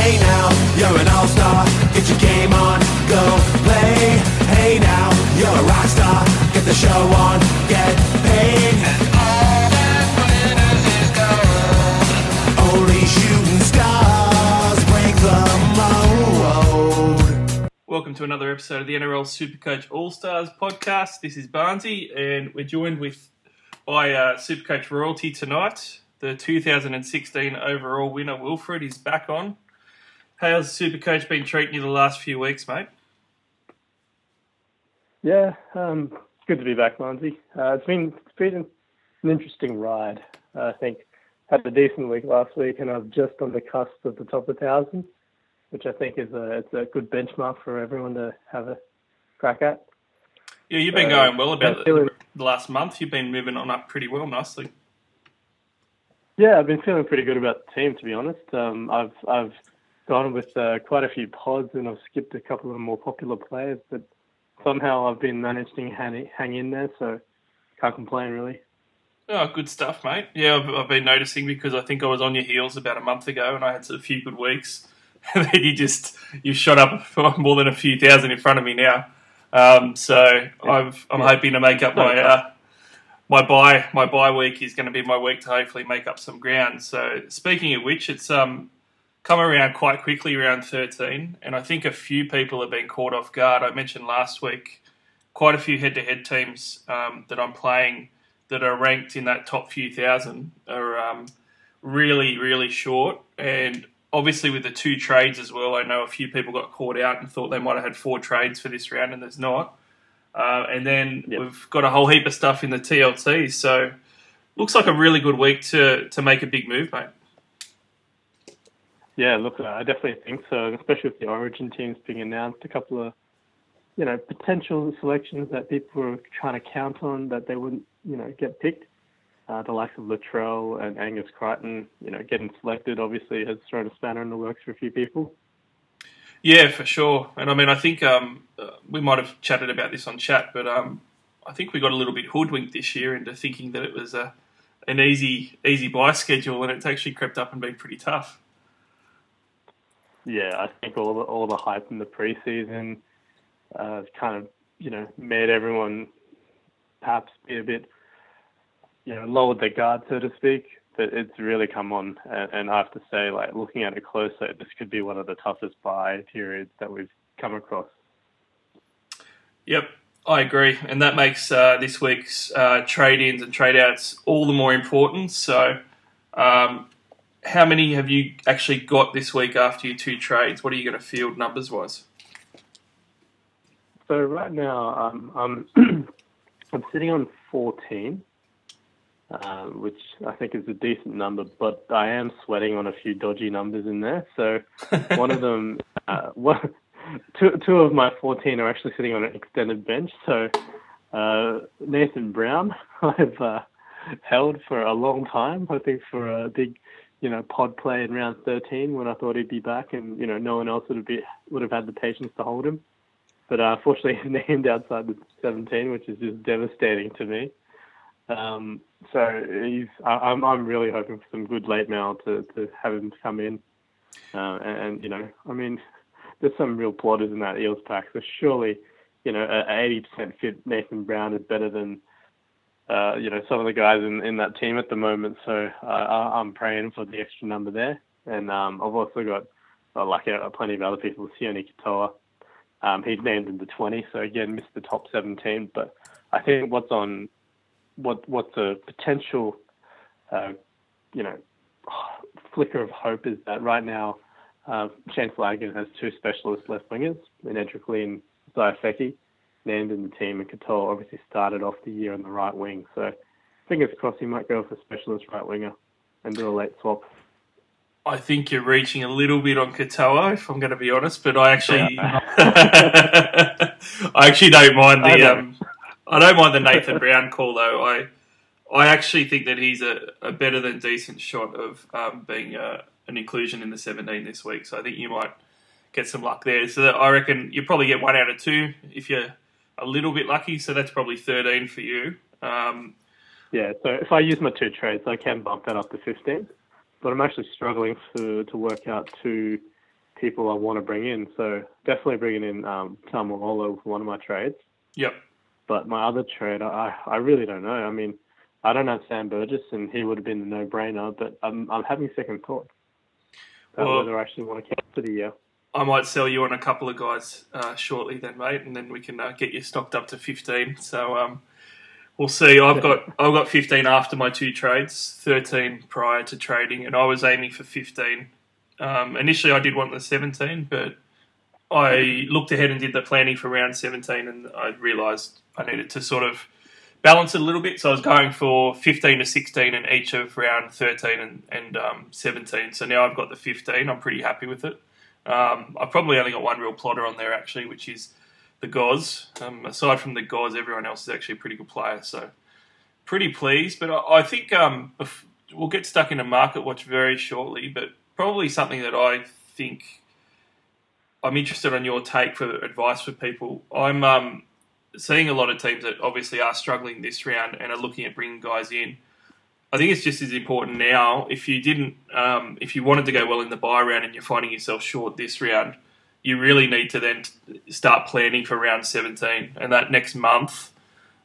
Hey now, you're an all-star. Get your game on, go play. Hey now, you're a rock star. Get the show on, get paid. And all that glitters is gold. Only shooting stars break the mold. Welcome to another episode of the NRL Supercoach All Stars podcast. This is Barnsey, and we're joined with by uh, Supercoach royalty tonight. The 2016 overall winner Wilfred is back on. How's the Supercoach been treating you the last few weeks, mate? Yeah, um, good to be back, Lindsay. Uh, it's been it's been an interesting ride. Uh, I think had a decent week last week, and I'm just on the cusp of the top of thousand, which I think is a it's a good benchmark for everyone to have a crack at. Yeah, you've been Uh, going well about feeling- the, the last month. You've been moving on up pretty well, nicely. Yeah, I've been feeling pretty good about the team, to be honest. Um, I've I've gone with uh, quite a few pods, and I've skipped a couple of the more popular players, but somehow I've been managing to hang, hang in there, so can't complain really. Oh, good stuff, mate. Yeah, I've, I've been noticing because I think I was on your heels about a month ago, and I had a few good weeks. And then you just you shot up more than a few thousand in front of me now. Um, so I've, I'm Yeah. hoping to make up my uh, my bye my bye week is going to be my week to hopefully make up some ground. So speaking of which, it's um come around quite quickly around 13, and I think a few people have been caught off guard. I mentioned last week quite a few head-to-head teams um, that I'm playing that are ranked in that top few thousand are um, really really short, and obviously with the two trades as well, I know a few people got caught out and thought they might have had four trades for this round, and there's not. Uh, and then Yep. we've got a whole heap of stuff in the TLT, so looks like a really good week to to make a big move, mate. Yeah, look, I definitely think so, especially with the Origin teams being announced. A couple of, you know, potential selections that people were trying to count on that they wouldn't, you know, get picked. Uh, the likes of Latrell and Angus Crichton, you know, getting selected obviously has thrown a spanner in the works for a few people. Yeah, for sure. And I mean, I think um, uh, we might have chatted about this on chat, but um, I think we got a little bit hoodwinked this year into thinking that it was a an easy easy bye schedule, and it's actually crept up and been pretty tough. Yeah, I think all the all the hype in the preseason uh, kind of, you know, made everyone perhaps be a bit, you know, lowered their guard, so to speak. But it's really come on, and, and I have to say, like looking at it closer, this could be one of the toughest bye periods that we've come across. Yep, I agree, and that makes uh, this week's uh, trade ins and trade outs all the more important. So, um, how many have you actually got this week after your two trades? What are you going to field numbers wise? So right now, um, I'm I'm sitting on 14, uh, which I think is a decent number, but I am sweating on a few dodgy numbers in there. So one of them, uh, one, two, two of my 14 are actually sitting on an extended bench. So uh, Nathan Brown, I've uh, held for a long time, hoping for a big, you know, pod play in round 13 when I thought he'd be back, and you know, no one else would have be would have had the patience to hold him. But uh, fortunately, he's named outside the 17, which is just devastating to me. Um, so he's, I, I'm, I'm really hoping for some good late mail to, to have him come in. Uh, and, and, you know, I mean, there's some real plotters in that Eels pack. So surely, you know, a a 80% fit Nathan Brown is better than, uh, you know, some of the guys in, in that team at the moment. So uh, I'm praying for the extra number there. And um, I've also got, uh, like uh, plenty of other people, Sione Katoa. Um, he's named in the 20, so again missed the top 17. But I think what's on, what what's a potential, uh, you know, flicker of hope is that right now, uh, Shane Flanagan has two specialist left wingers, in Edrick and Saia Feki, named in the team, and Katoa obviously started off the year on the right wing. So fingers crossed he might go for specialist right winger and do a late swap. I think you're reaching a little bit on Katoa, if I'm going to be honest. But I actually, I actually don't mind I the, know. um, I don't mind the Nathan Brown call though. I, I actually think that he's a, a better than decent shot of um, being uh an inclusion in the 17 this week. So I think you might get some luck there. So that I reckon you probably get one out of two if you're a little bit lucky. So that's probably 13 for you. Um, Yeah, so if I use my two trades, I can bump that up to 15. But I'm actually struggling to, to work out two people I want to bring in. So definitely bringing in um, Taumalolo for one of my trades. Yep. But my other trade, I I really don't know. I mean, I don't have Sam Burgess, and he would have been a no-brainer. But I'm I'm having second thoughts about Well- whether I actually want to keep for the year. I might sell you on a couple of guys uh, shortly, then, mate, and then we can uh, get you stocked up to fifteen. So um, we'll see. I've got I've got fifteen after my two trades, thirteen prior to trading, and I was aiming for fifteen. Um, initially, I did want the seventeen, but I looked ahead and did the planning for round seventeen, and I realised I needed to sort of balance it a little bit. So I was going for fifteen to sixteen in each of round thirteen and, and um, seventeen. So now I've got the fifteen. I'm pretty happy with it. Um, I've probably only got one real plotter on there actually, which is the Goz. Um, aside from the Goz, everyone else is actually a pretty good player. So pretty pleased. But I, I think um, we'll get stuck in a market watch very shortly. But probably something that I think I'm interested on your take for advice for people. I'm um, seeing a lot of teams that obviously are struggling this round and are looking at bringing guys in. I think it's just as important now. If you didn't, um, if you wanted to go well in the bye round and you're finding yourself short this round, you really need to then start planning for round 17. And that next month,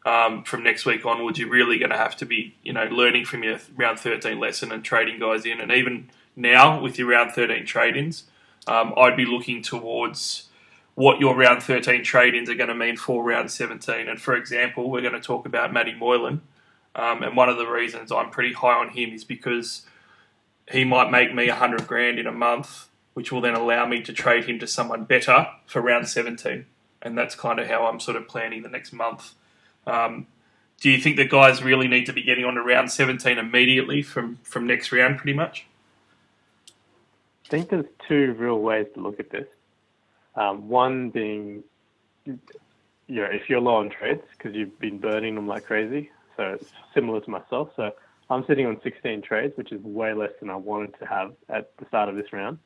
um, from next week onwards, you're really going to have to be, you know, learning from your round 13 lesson and trading guys in. And even now with your round 13 trade-ins, um, I'd be looking towards what your round 13 trade-ins are going to mean for round 17. And for example, we're going to talk about Matty Moylan. Um, and one of the reasons I'm pretty high on him is because he might make me 100 grand in a month, which will then allow me to trade him to someone better for round 17. And that's kind of how I'm sort of planning the next month. Um, do you think that guys really need to be getting on to round 17 immediately from, from next round, pretty much? I think there's two real ways to look at this. Um, one being, you know, if you're low on trades because you've been burning them like crazy, so it's similar to myself. So I'm sitting on 16 trades, which is way less than I wanted to have at the start of this round.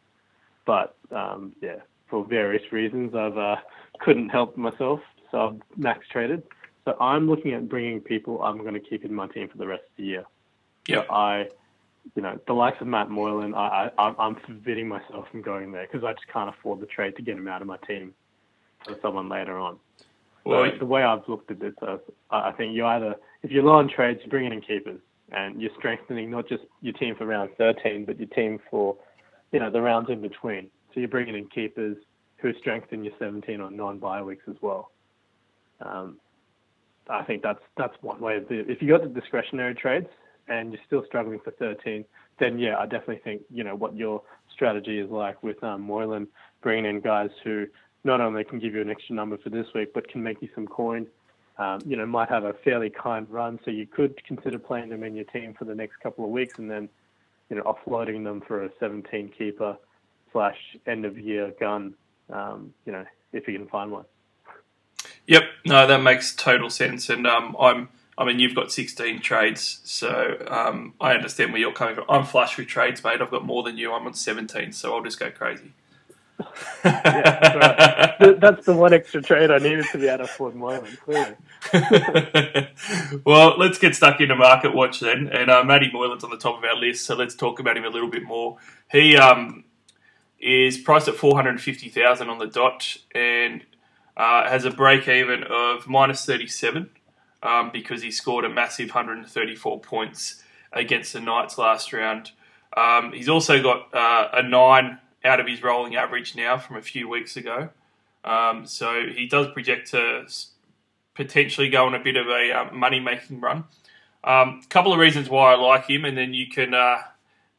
But um, yeah, for various reasons, I've uh, couldn't help myself, so I've max traded. So I'm looking at bringing people I'm going to keep in my team for the rest of the year. Yeah, So I, you know, the likes of Matt Moylan, I, I I'm- I'm forbidding myself from going there because I just can't afford the trade to get him out of my team for someone later on. Well, So the way I've looked at this, uh, I think you either, if you're low on trades, you're bringing in keepers, and you're strengthening not just your team for round 13, but your team for, you know, the rounds in between. So you're bringing in keepers who strengthen your 17 on non-bye weeks as well. Um, I think that's that's one way of. If you got the discretionary trades and you're still struggling for 13, then yeah, I definitely think you know what your strategy is like with um, Moylan bringing in guys who not only can give you an extra number for this week, but can make you some coin. Um, you know, might have a fairly kind run, so you could consider playing them in your team for the next couple of weeks, and then, you know, offloading them for a 17 keeper slash end of year gun. Um, you know, if you can find one. Yep, no, that makes total sense. And um, I'm, I mean, you've got 16 trades, so um, I understand where you're coming from. I'm flush with trades, mate. I've got more than you. I'm on 17, so I'll just go crazy. Yeah, Th- That's the one extra trade I needed to be able to afford Moylan, clearly. well, let's get stuck into market watch then. And uh, Matty Moylan's on the top of our list, so let's talk about him a little bit more. He um, is priced at 450000 on the dot and uh, has a break even of minus 37 um, because he scored a massive 134 points against the Knights last round. Um, he's also got uh, a 9 out of his rolling average now from a few weeks ago. Um, so he does project to potentially go on a bit of a um, money making run. A um, couple of reasons why I like him, and then you can uh,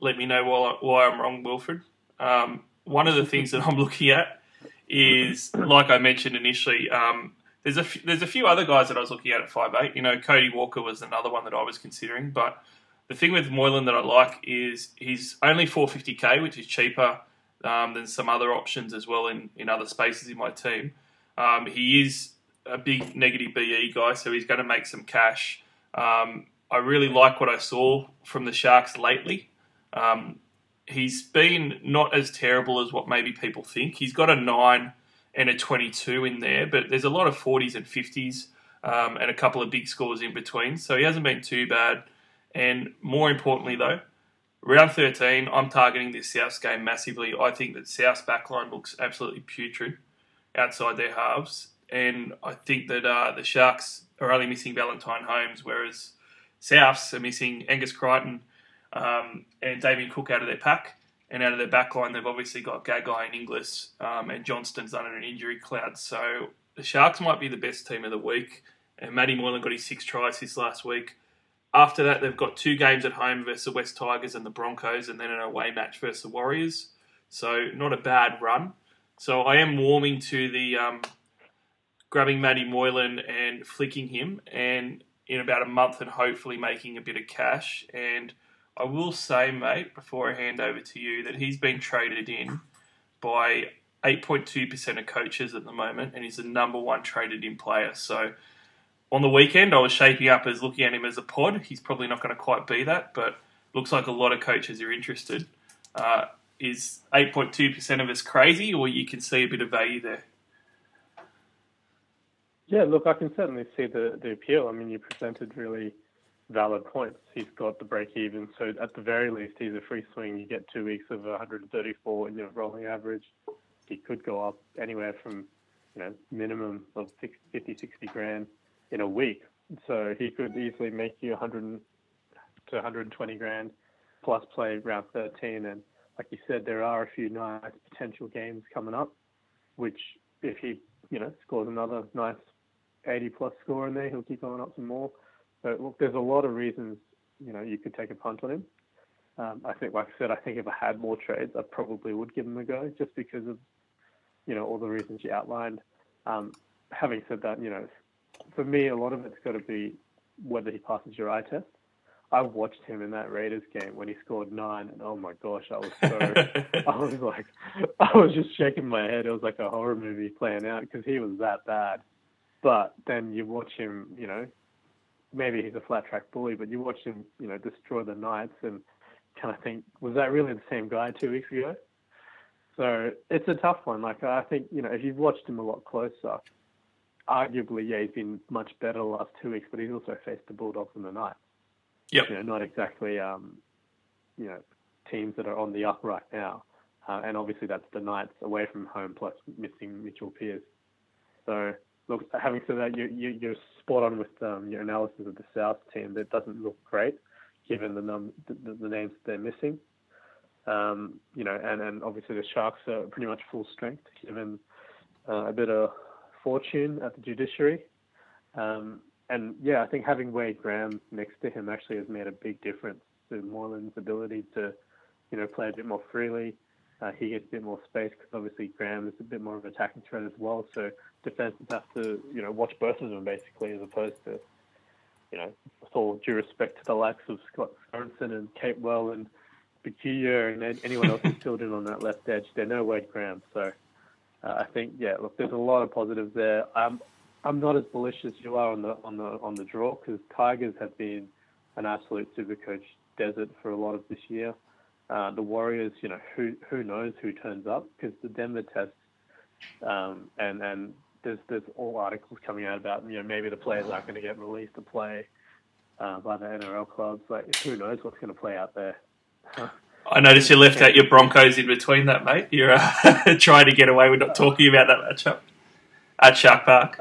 let me know why, why I'm wrong, Wilfred. Um, one of the things that I'm looking at is, like I mentioned initially, um, there's a f- there's a few other guys that I was looking at at five eight. You know, Cody Walker was another one that I was considering, but the thing with Moylan that I like is he's only 450k, which is cheaper um, than some other options as well in, in other spaces in my team. Um, he is a big negative BE guy, so he's going to make some cash. Um, I really like what I saw from the Sharks lately. Um, he's been not as terrible as what maybe people think. He's got a 9 and a 22 in there, but there's a lot of 40s and 50s um, and a couple of big scores in between, so he hasn't been too bad. And more importantly, though, Round 13, I'm targeting this South game massively. I think that South's backline looks absolutely putrid outside their halves. And I think that uh, the Sharks are only missing Valentine Holmes, whereas Souths are missing Angus Crichton um, and Damien Cook out of their pack. And out of their backline, they've obviously got Gagai and Inglis, um, and Johnston's under an injury cloud. So the Sharks might be the best team of the week. And Matty Moylan got his six tries this last week. After that, they've got two games at home versus the West Tigers and the Broncos, and then an away match versus the Warriors. So not a bad run. So I am warming to the um, grabbing Matty Moylan and flicking him, and in about a month, and hopefully making a bit of cash. And I will say, mate, before I hand over to you, that he's been traded in by 8.2% of coaches at the moment, and he's the number one traded in player. So on the weekend, I was shaping up as looking at him as a pod. He's probably not going to quite be that, but looks like a lot of coaches are interested. Uh, is 8.2% of us crazy, or you can see a bit of value there? Yeah, look, I can certainly see the, the appeal. I mean, you presented really valid points. He's got the break even, so at the very least, he's a free swing. You get two weeks of 134 in your rolling average. He could go up anywhere from, you know, minimum of 50, 60 grand in a week. So he could easily make you 100 to 120 grand plus play round 13. And like you said, there are a few nice potential games coming up, which if he, you know, scores another nice 80 plus score in there, he'll keep going up some more. But look, there's a lot of reasons, you know, you could take a punt on him. Um, I think, like I said, I think if I had more trades, I probably would give him a go just because of, you know, all the reasons you outlined. Um, having said that, you know, for me, a lot of it's got to be whether he passes your eye test. I watched him in that Raiders game when he scored nine, and oh my gosh, I was so, I was like, I was just shaking my head. It was like a horror movie playing out because he was that bad. But then you watch him, you know, maybe he's a flat track bully, but you watch him, you know, destroy the Knights and kind of think, was that really the same guy two weeks ago? So it's a tough one. Like I think, you know, if you've watched him a lot closer, arguably, yeah, he's been much better the last two weeks, but he's also faced the Bulldogs and the Knights. Yep. You know, not exactly, um, you know, teams that are on the up right now. Uh, and obviously that's the Knights away from home plus missing Mitchell Pearce. So, look, having said that, you, you, you're spot on with um, your analysis of the South team. That doesn't look great given the, num- the, the names they're missing. Um, you know, and, and obviously the Sharks are pretty much full strength given uh, a bit of fortune at the judiciary. Um, and yeah, I think having Wade Graham next to him actually has made a big difference to Moylan's ability to, you know, play a bit more freely. Uh, he gets a bit more space because obviously Graham is a bit more of an attacking threat as well. So defenses have to, you know, watch both of them basically, as opposed to, you know, with all due respect to the likes of Scott Sorensen and Kurt Capewell and Bukuya and anyone else who's filled in on that left edge, they're no Wade Graham. So uh, I think, yeah, look, there's a lot of positives there. I'm, I'm not as bullish as you are on the on the on the draw because Tigers have been an absolute super coach desert for a lot of this year. Uh, the Warriors, you know, who who knows who turns up because the Denver test, um, and and there's there's all articles coming out about you know maybe the players aren't going to get released to play uh, by the NRL clubs. Like who knows what's going to play out there. I noticed you left out your Broncos in between that, mate. You're uh, trying to get away with not talking about that matchup at Shark Park.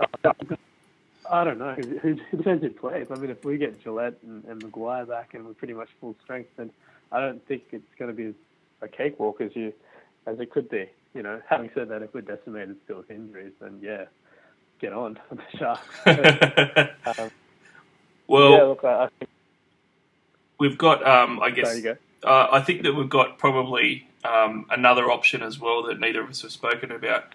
I don't know. Who depends who plays. I mean, if we get Gillett and, and Maguire back and we're pretty much full strength, then I don't think it's going to be a cakewalk as you as it could be. You know, having said that, if we're decimated still with injuries, then yeah, get on the Sharks. um, well, yeah, look, I, I think, we've got, um, I there guess, you go. Uh, I think that we've got probably um, another option as well that neither of us have spoken about.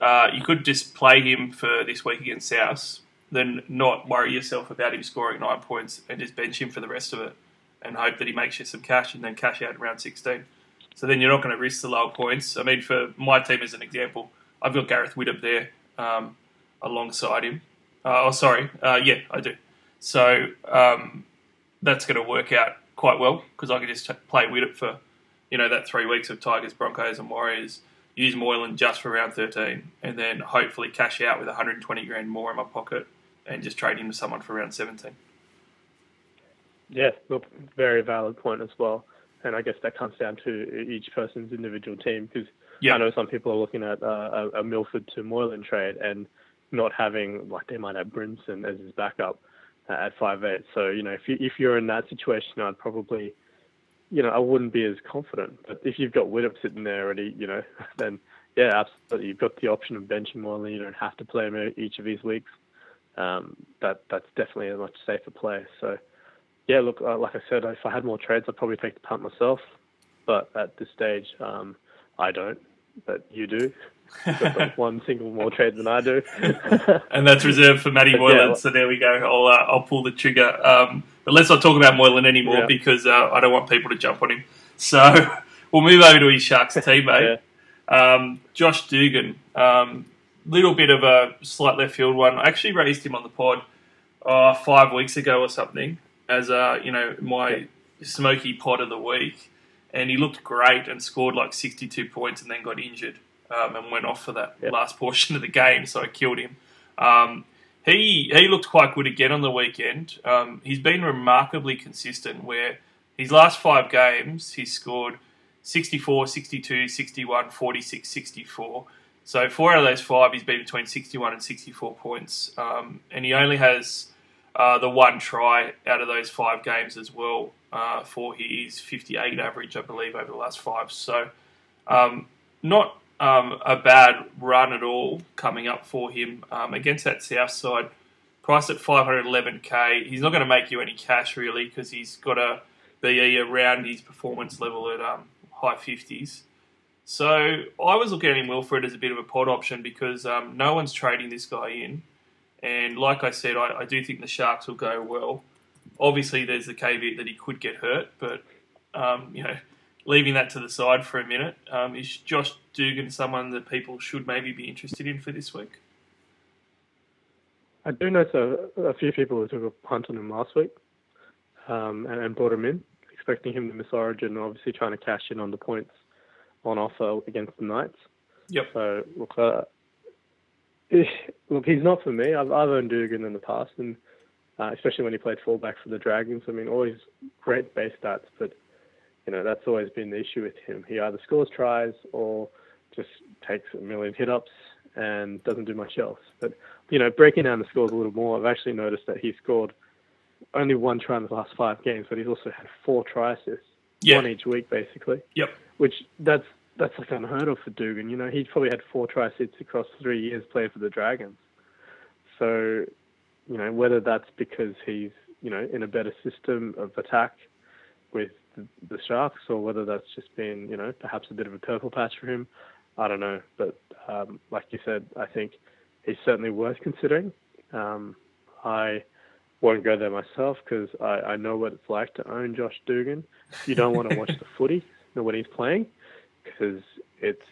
Uh, you could just play him for this week against South, then not worry yourself about him scoring nine points and just bench him for the rest of it and hope that he makes you some cash and then cash out around 16. So then you're not going to risk the lower points. I mean, for my team as an example, I've got Gareth Widdop there um, alongside him. Uh, oh, sorry. Uh, yeah, I do. So um, that's going to work out quite well because I can just t- play it for, you know, that three weeks of Tigers, Broncos, and Warriors. Use Moylan just for round 13, and then hopefully cash out with 120 grand more in my pocket, and just trade him to someone for round 17. Yeah, look, very valid point as well. and I guess that comes down to each person's individual team because Yeah. I know some people are looking at uh, a, Milford to Moylan trade and not having like they might have Brimson as his backup at five eight. So you know if you if you're in that situation, I'd probably you know I wouldn't be as confident. But if you've got Widdop sitting there already, you know then yeah, absolutely you've got the option of benching Moylan. You don't have to play him each of these weeks. Um, that that's definitely a much safer play. So yeah, look, uh, like I said, if I had more trades, I'd probably take the punt myself. But at this stage, um, I don't. But you do. You've one single more trade than I do. and that's reserved for Matty Moylan. yeah. So there we go. I'll uh, I'll pull the trigger. Um, but let's not talk about Moylan anymore Yeah. because uh, I don't want people to jump on him. So we'll move over to his Sharks teammate, um, Josh Dugan. Um, little bit of a slight left field one. I actually raised him on the pod uh, five weeks ago or something as uh, you know my smoky pod of the week, and he looked great and scored like 62 points and then got injured um, and went off for that Yep. last portion of the game, so I killed him. Um, he he looked quite good again on the weekend. Um, he's been remarkably consistent where his last five games he's scored 64, 62, 61, 46, 64. So four out of those five he's been between 61 and 64 points. Um, and he only has uh, the one try out of those five games as well uh, for his 58 average, I believe, over the last five. So um, not um, a bad run at all coming up for him um, against that South side. Priced at 511k. He's not going to make you any cash really because he's got to BE around his performance level at um, high 50s. So I was looking at him Wilfred as a bit of a pod option because um, no one's trading this guy in. And like I said, I, I do think the Sharks will go well. Obviously, there's the caveat that he could get hurt, but um, you know, leaving that to the side for a minute, um, is Josh Dugan someone that people should maybe be interested in for this week? I do know so a few people who took a punt on him last week um, and, and brought him in, expecting him to miss Origin, obviously trying to cash in on the points on offer against the Knights. Yep. So look, uh, look, he's not for me. I've, I've owned Dugan in the past, and uh, especially when he played fullback for the Dragons. I mean, always great base stats, but you know that's always been the issue with him. He either scores tries or just takes a million hit ups and doesn't do much else. But you know, breaking down the scores a little more, I've actually noticed that he scored only one try in the last five games, but he's also had four try assists, Yeah. one each week basically Yep. which that's that's like unheard of for Dugan. You know, he's probably had four try hits across three years playing for the Dragons. So, you know, whether that's because he's you know in a better system of attack with the, the Sharks, or whether that's just been you know perhaps a bit of a purple patch for him, I don't know. But um, like you said, I think he's certainly worth considering. Um, I won't go there myself because I, I know what it's like to own Josh Dugan. You don't want to watch the footy when he's playing because it's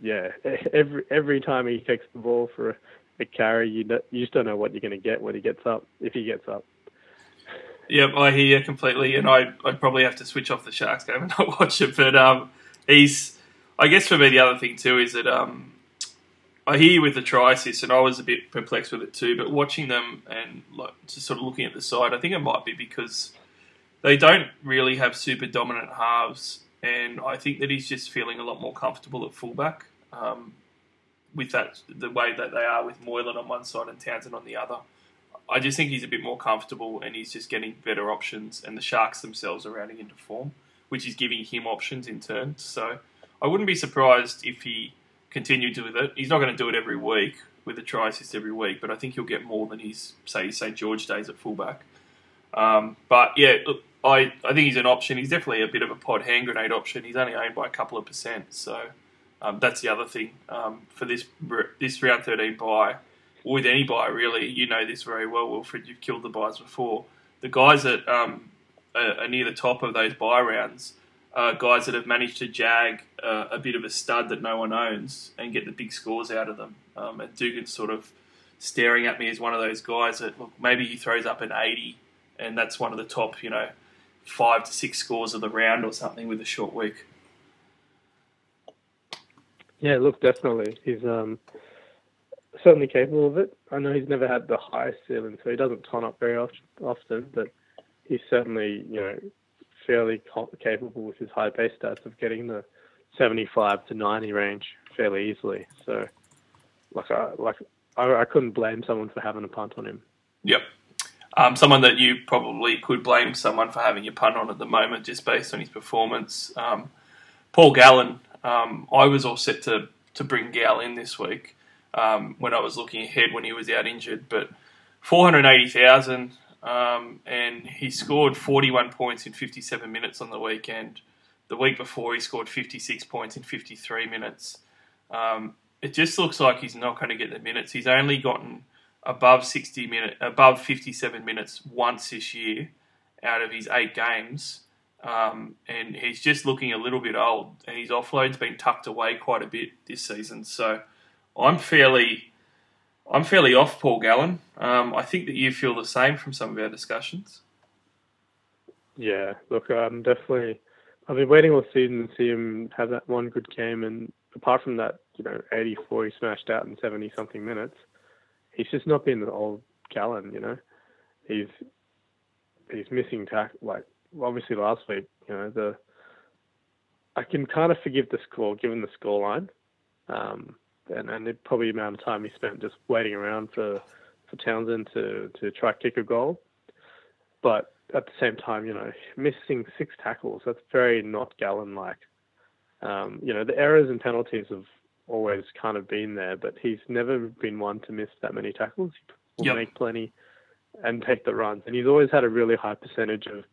yeah every every time he takes the ball for a, a carry you you just don't know what you're going to get when he gets up if he gets up. Yep, I hear you completely, and I, I'd probably have to switch off the Sharks game and not watch it. But um, he's, I guess for me, the other thing too is that um, I hear you with the try assist, and I was a bit perplexed with it too. But watching them and like just sort of looking at the side, I think it might be because they don't really have super dominant halves, and I think that he's just feeling a lot more comfortable at fullback um, with that the way that they are with Moylan on one side and Townsend on the other. I just think he's a bit more comfortable and he's just getting better options, and the Sharks themselves are rounding into form, which is giving him options in turn. So I wouldn't be surprised if he continued with it. He's not going to do it every week with a try assist every week, but I think he'll get more than his say St George days at fullback. Um, but yeah, look, I, I think he's an option. He's definitely a bit of a pod hand grenade option. He's only owned by a couple of percent, so um, that's the other thing um, for this this round thirteen bye. With any bye, really, you know this very well, Wilfred. You've killed the byes before. The guys that um, are, near the top of those bye rounds are guys that have managed to jag uh, a bit of a stud that no one owns and get the big scores out of them. Um, and Dugan's sort of staring at me as one of those guys that look maybe he throws up an eighty, and that's one of the top, you know, five to six scores of the round or something with a short week. Yeah, look, definitely. He's um, certainly capable of it. I know he's never had the highest ceiling, so he doesn't ton up very often, but he's certainly, you know, fairly capable with his high base stats of getting the 75 to 90 range fairly easily. So, like, I, like I, I couldn't blame someone for having a punt on him. Yep. Um, someone that you probably could blame someone for having your punt on at the moment, just based on his performance. Um, Paul Gallen. Um, I was all set to to bring Gal in this week um, when I was looking ahead when he was out injured, but four hundred eighty thousand, um, and he scored forty one points in fifty seven minutes on the weekend. The week before, he scored fifty six points in fifty three minutes. Um, it just looks like he's not going to get the minutes. He's only gotten above 60 minute, above 57 minutes once this year out of his eight games, um, and he's just looking a little bit old. And his offload's been tucked away quite a bit this season, so I'm fairly, I'm fairly off Paul Gallen. Um, I think that you feel the same from some of our discussions. Yeah, look, I'm definitely. I've been waiting all season to see him have that one good game, and apart from that, you know, 84 he smashed out in 70 something minutes. He's just not been the old Gallen, you know. He's he's missing tack like obviously last week, you know, the I can kind of forgive the score given the score line. Um, and, and the probably amount of time he spent just waiting around for, for Townsend to, to try kick a goal. But at the same time, you know, missing six tackles, that's very not Gallen like. Um, you know, the errors and penalties have always kind of been there, but he's never been one to miss that many tackles. He will Yep. make plenty and take the runs. And he's always had a really high percentage of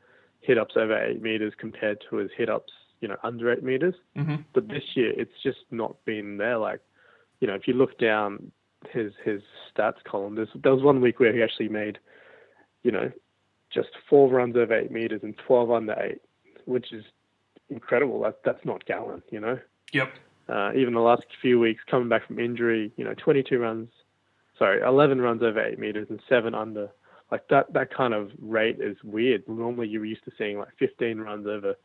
hit ups over eight meters compared to his hit ups, you know, under eight meters. hmm But this year, it's just not been there. Like, you know, if you look down his his stats column, there's there was one week where he actually made, you know, just four runs over eight meters and twelve under eight, which is incredible. That that's not Gallen, you know. Yep. Uh, even the last few weeks, coming back from injury, you know, 22 runs, sorry, 11 runs over eight meters and seven under. Like that, that kind of rate is weird. Normally, you're used to seeing like 15 runs over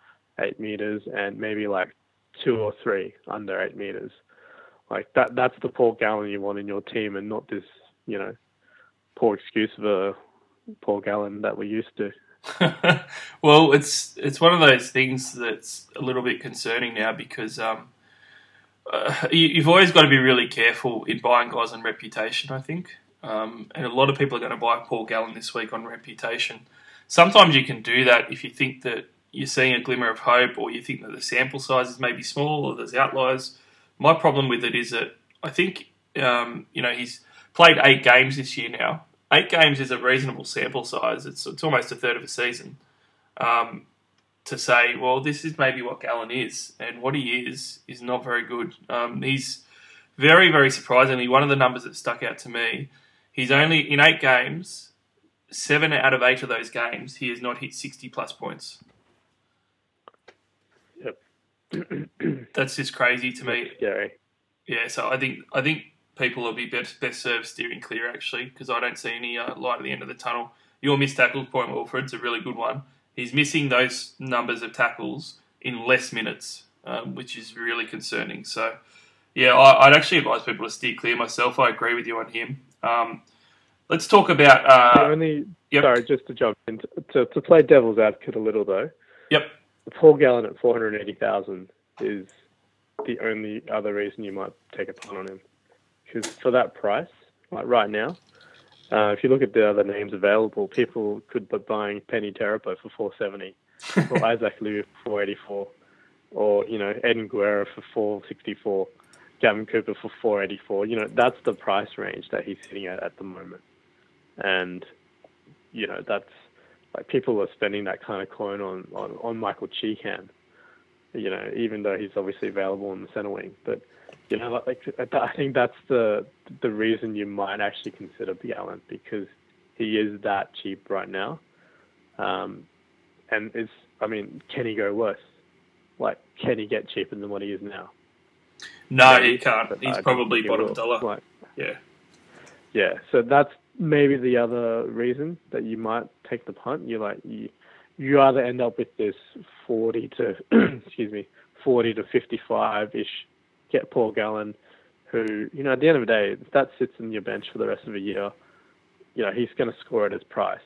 eight meters and maybe like two or three under eight meters. Like that, that's the Paul Gallen you want in your team, and not this, you know, poor excuse of a Paul Gallen that we're used to. well, it's it's one of those things that's a little bit concerning now because um, uh, you, you've always got to be really careful in buying guys on reputation. I think, um, and a lot of people are going to buy Paul Gallen this week on reputation. Sometimes you can do that if you think that you're seeing a glimmer of hope, or you think that the sample size is maybe small, or there's outliers. My problem with it is that I think um, you know he's played eight games this year now. Eight games is a reasonable sample size. It's it's almost a third of a season. Um, to say, well, this is maybe what Gallen is, and what he is is not very good. Um, he's very, very surprisingly one of the numbers that stuck out to me. He's only in eight games, seven out of eight of those games, he has not hit sixty plus points. That's just crazy to me. Scary. Yeah, so I think I think people will be best best served steering clear actually because I don't see any uh, light at the end of the tunnel. Your missed tackle point, Wilfred's a really good one. He's missing those numbers of tackles in less minutes, um, which is really concerning. So, yeah, I, I'd actually advise people to steer clear myself. I agree with you on him. Um, let's talk about. The Uh, only yep. sorry, just to jump in to, to play devil's advocate a little though. Yep. Paul Gallen at four hundred eighty thousand is the only other reason you might take a punt on him, because for that price, like right now, uh, if you look at the other names available, people could be buying Peni Terepo for four seventy, or Isaac Liu for four eighty four, or you know Aidan Guerra for four sixty four, Gavin Cooper for four eighty four. You know that's the price range that he's sitting at at the moment, and you know that's like people are spending that kind of coin on on, on Michael Chee-Kam. You know, even though he's obviously available in the center wing, but you know, like I think that's the the reason you might actually consider Gallen because he is that cheap right now, um, and it's I mean, can he go worse? Like, can he get cheaper than what he is now? no, Maybe, he can't. but I He's probably he bottom will. dollar. Like, Yeah. yeah, so that's maybe the other reason that you might take the punt. You're like you you either end up with this forty to excuse me forty to fifty five ish get Paul Gallen, who you know at the end of the day if that sits in your bench for the rest of the year, you know he's going to score at his price,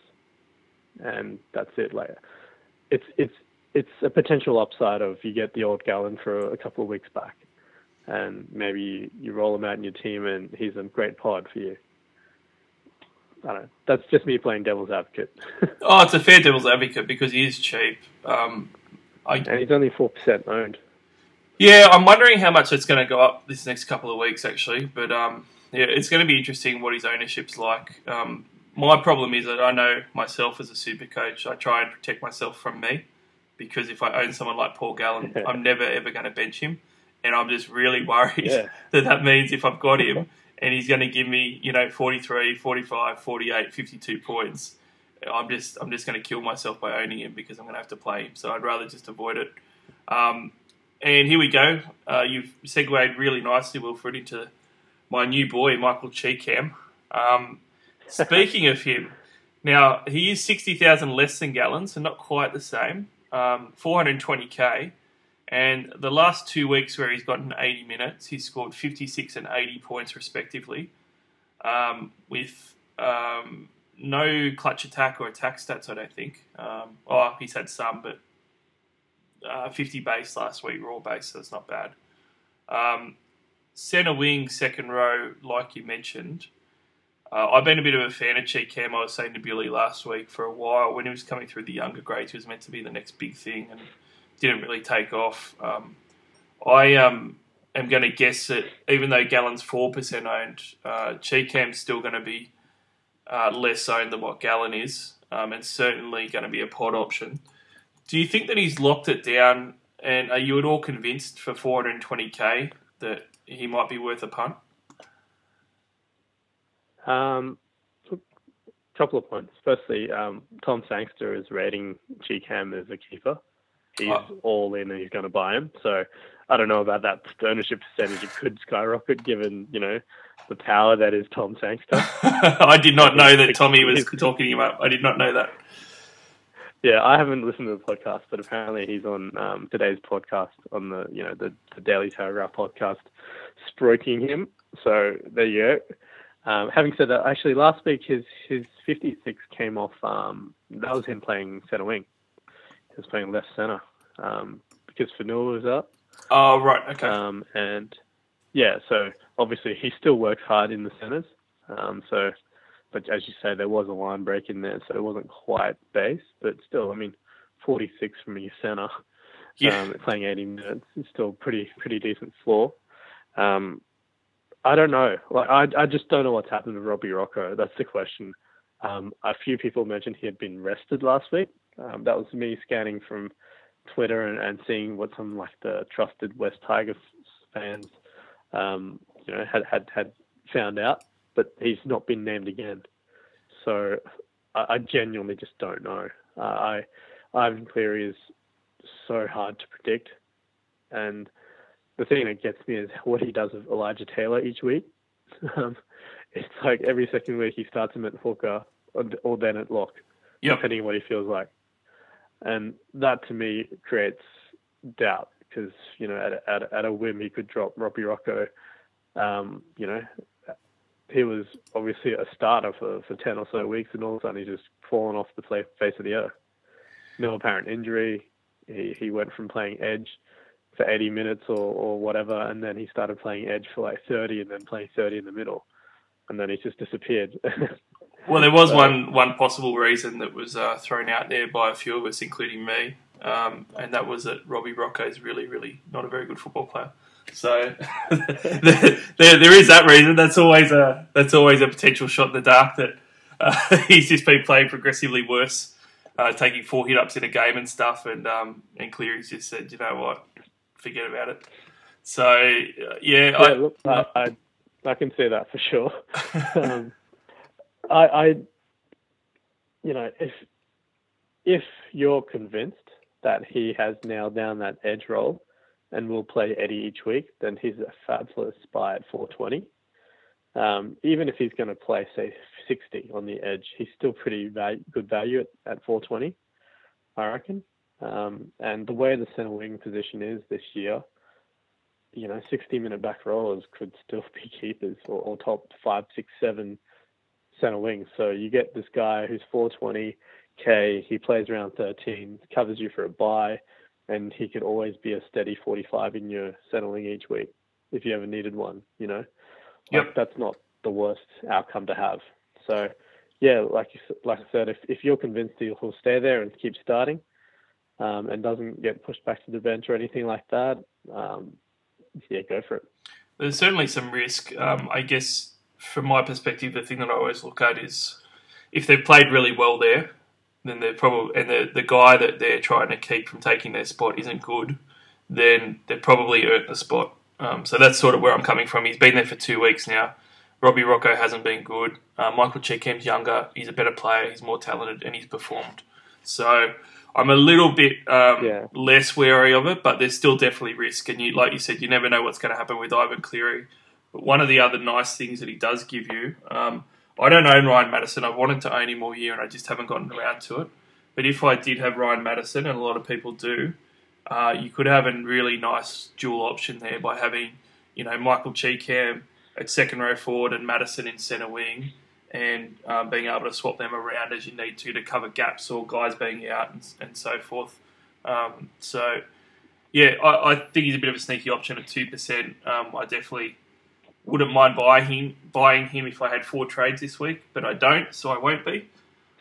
and that's it. Like it's it's it's a potential upside of you get the old Gallen for a couple of weeks back, and maybe you, you roll him out in your team, and he's a great pod for you. I don't know. That's just me playing devil's advocate. Oh, it's a fair devil's advocate because he is cheap. Um, I, and he's only 4% owned. yeah, I'm wondering how much it's going to go up this next couple of weeks, actually. But um, yeah, it's going to be interesting what his ownership's like. Um, my problem is that I know myself as a super coach, I try and protect myself from me because if I own someone like Paul Gallen, I'm never ever going to bench him, and I'm just really worried Yeah. that that means if I've got him and he's going to give me, you know, 43, 45, 48, 52 points, I'm just I'm just going to kill myself by owning him because I'm going to have to play him. So I'd rather just avoid it. Um, and here we go. Uh, you've segued really nicely, Wilfred, into my new boy, Michael Chee-Kam. Um, speaking of him, now he is 60,000 less than Gallen, so not quite the same. Um, 420k. And the last two weeks where he's gotten 80 minutes, he's scored 56 and 80 points respectively, um, with um, no clutch attack or attack stats. I don't think. Um, oh, he's had some, but uh, 50 base last week, raw base, so it's not bad. Um, center wing, second row, like you mentioned. Uh, I've been a bit of a fan of Chee-Kam. I was saying to Billy last week for a while when he was coming through the younger grades, he was meant to be the next big thing and didn't really take off. Um, I um, am going to guess that even though Gallen's 4% owned, uh, Chee-Kam's still going to be uh, less owned than what Gallen is um, and certainly going to be a pod option. Do you think that he's locked it down and are you at all convinced for 420k that he might be worth a punt? Um, a couple of points. Firstly, um, Tom Sangster is rating Chee-Kam as a keeper. He's Oh. all in and he's going to buy him. So I don't know about that ownership percentage. It could skyrocket given, you know, the power that is Tom Sangster. I did not know that Tommy was talking him up. I did not know that. Yeah, I haven't listened to the podcast, but apparently he's on um, today's podcast on the you know the, the Daily Telegraph podcast, stroking him. So there you go. Um, having said that, actually last week his his 56 came off. Um, that was him playing centre wing. Playing left centre um, because Fonua was up. Oh, right. Okay. Um, and yeah, so obviously he still works hard in the centres. Um, so, but as you say, there was a line break in there, so it wasn't quite base, but still, I mean, 46 from your centre, Yeah. um, playing 80 minutes is still pretty pretty decent floor. Um, I don't know. Like I I just don't know what's happened to Robbie Rochow. That's the question. Um, a few people mentioned he had been rested last week. Um, that was me scanning from Twitter and, and seeing what some like the trusted West Tigers fans, um, you know, had had had found out. But he's not been named again. So I, I genuinely just don't know. Uh, I Ivan Cleary is so hard to predict, and the thing that gets me is what he does with Elijah Taylor each week. Um, it's like every second week he starts him at hooker or, or then at lock, Yep. depending on what he feels like. And that to me creates doubt because you know at a, at at a whim he could drop Robbie Rochow. Um, you know, he was obviously a starter for, for ten or so weeks, and all of a sudden he's just fallen off the play, face of the earth. No apparent injury. He he went from playing edge for 80 minutes or, or whatever, and then he started playing edge for like 30, and then playing 30 in the middle, and then he just disappeared. Well, there was So- one one possible reason that was uh, thrown out there by a few of us, including me, um, and that was that Robbie Rochow is really, really not a very good football player. So there, there, there is that reason. That's always a that's always a potential shot in the dark that uh, he's just been playing progressively worse, uh, taking four hit ups in a game and stuff. And um, and Cleary's just said, you know what, forget about it. So uh, yeah, yeah, I, look, I, I I can see that for sure. um, I, I, you know, if if you're convinced that he has nailed down that edge role and will play Eddie each week, then he's a fabulous buy at 420. Um, even if he's going to play, say, 60 on the edge, he's still pretty val- good value at, at 420, I reckon. Um, and the way the center wing position is this year, you know, 60 minute back rollers could still be keepers or, or top five, six, seven center wing. So you get this guy who's 420, K, he plays around 13, covers you for a bye, and he could always be a steady 45 in your settling each week if you ever needed one, you know? Yep. Like, that's not the worst outcome to have. So, yeah, like you, like I said, if, if you're convinced he'll he'll stay there and keep starting um, and doesn't get pushed back to the bench or anything like that, um, yeah, go for it. There's certainly some risk. Um, I guess from my perspective, the thing that I always look at is if they've played really well there, then they're probably and the the guy that they're trying to keep from taking their spot isn't good, then they've probably earned the spot. Um, so that's sort of where I'm coming from. He's been there for two weeks now. Robbie Rochow hasn't been good. Uh, Michael Chee-Kam's younger. He's a better player. He's more talented, and he's performed. So I'm a little bit um, Yeah. less wary of it, but there's still definitely risk. And you, like you said, you never know what's going to happen with Ivan Cleary. But one of the other nice things that he does give you, um, I don't own Ryan Matterson. I wanted to own him all year, and I just haven't gotten around to it. But if I did have Ryan Matterson, and a lot of people do, uh, you could have a really nice dual option there by having, you know, Michael Chee-Kam at second row forward and Matterson in centre wing, and uh, being able to swap them around as you need to to cover gaps or guys being out and, and so forth. Um, so, yeah, I, I think he's a bit of a sneaky option at two percent. Um, I definitely wouldn't mind buying him, buying him if I had four trades this week, but I don't, so I won't be.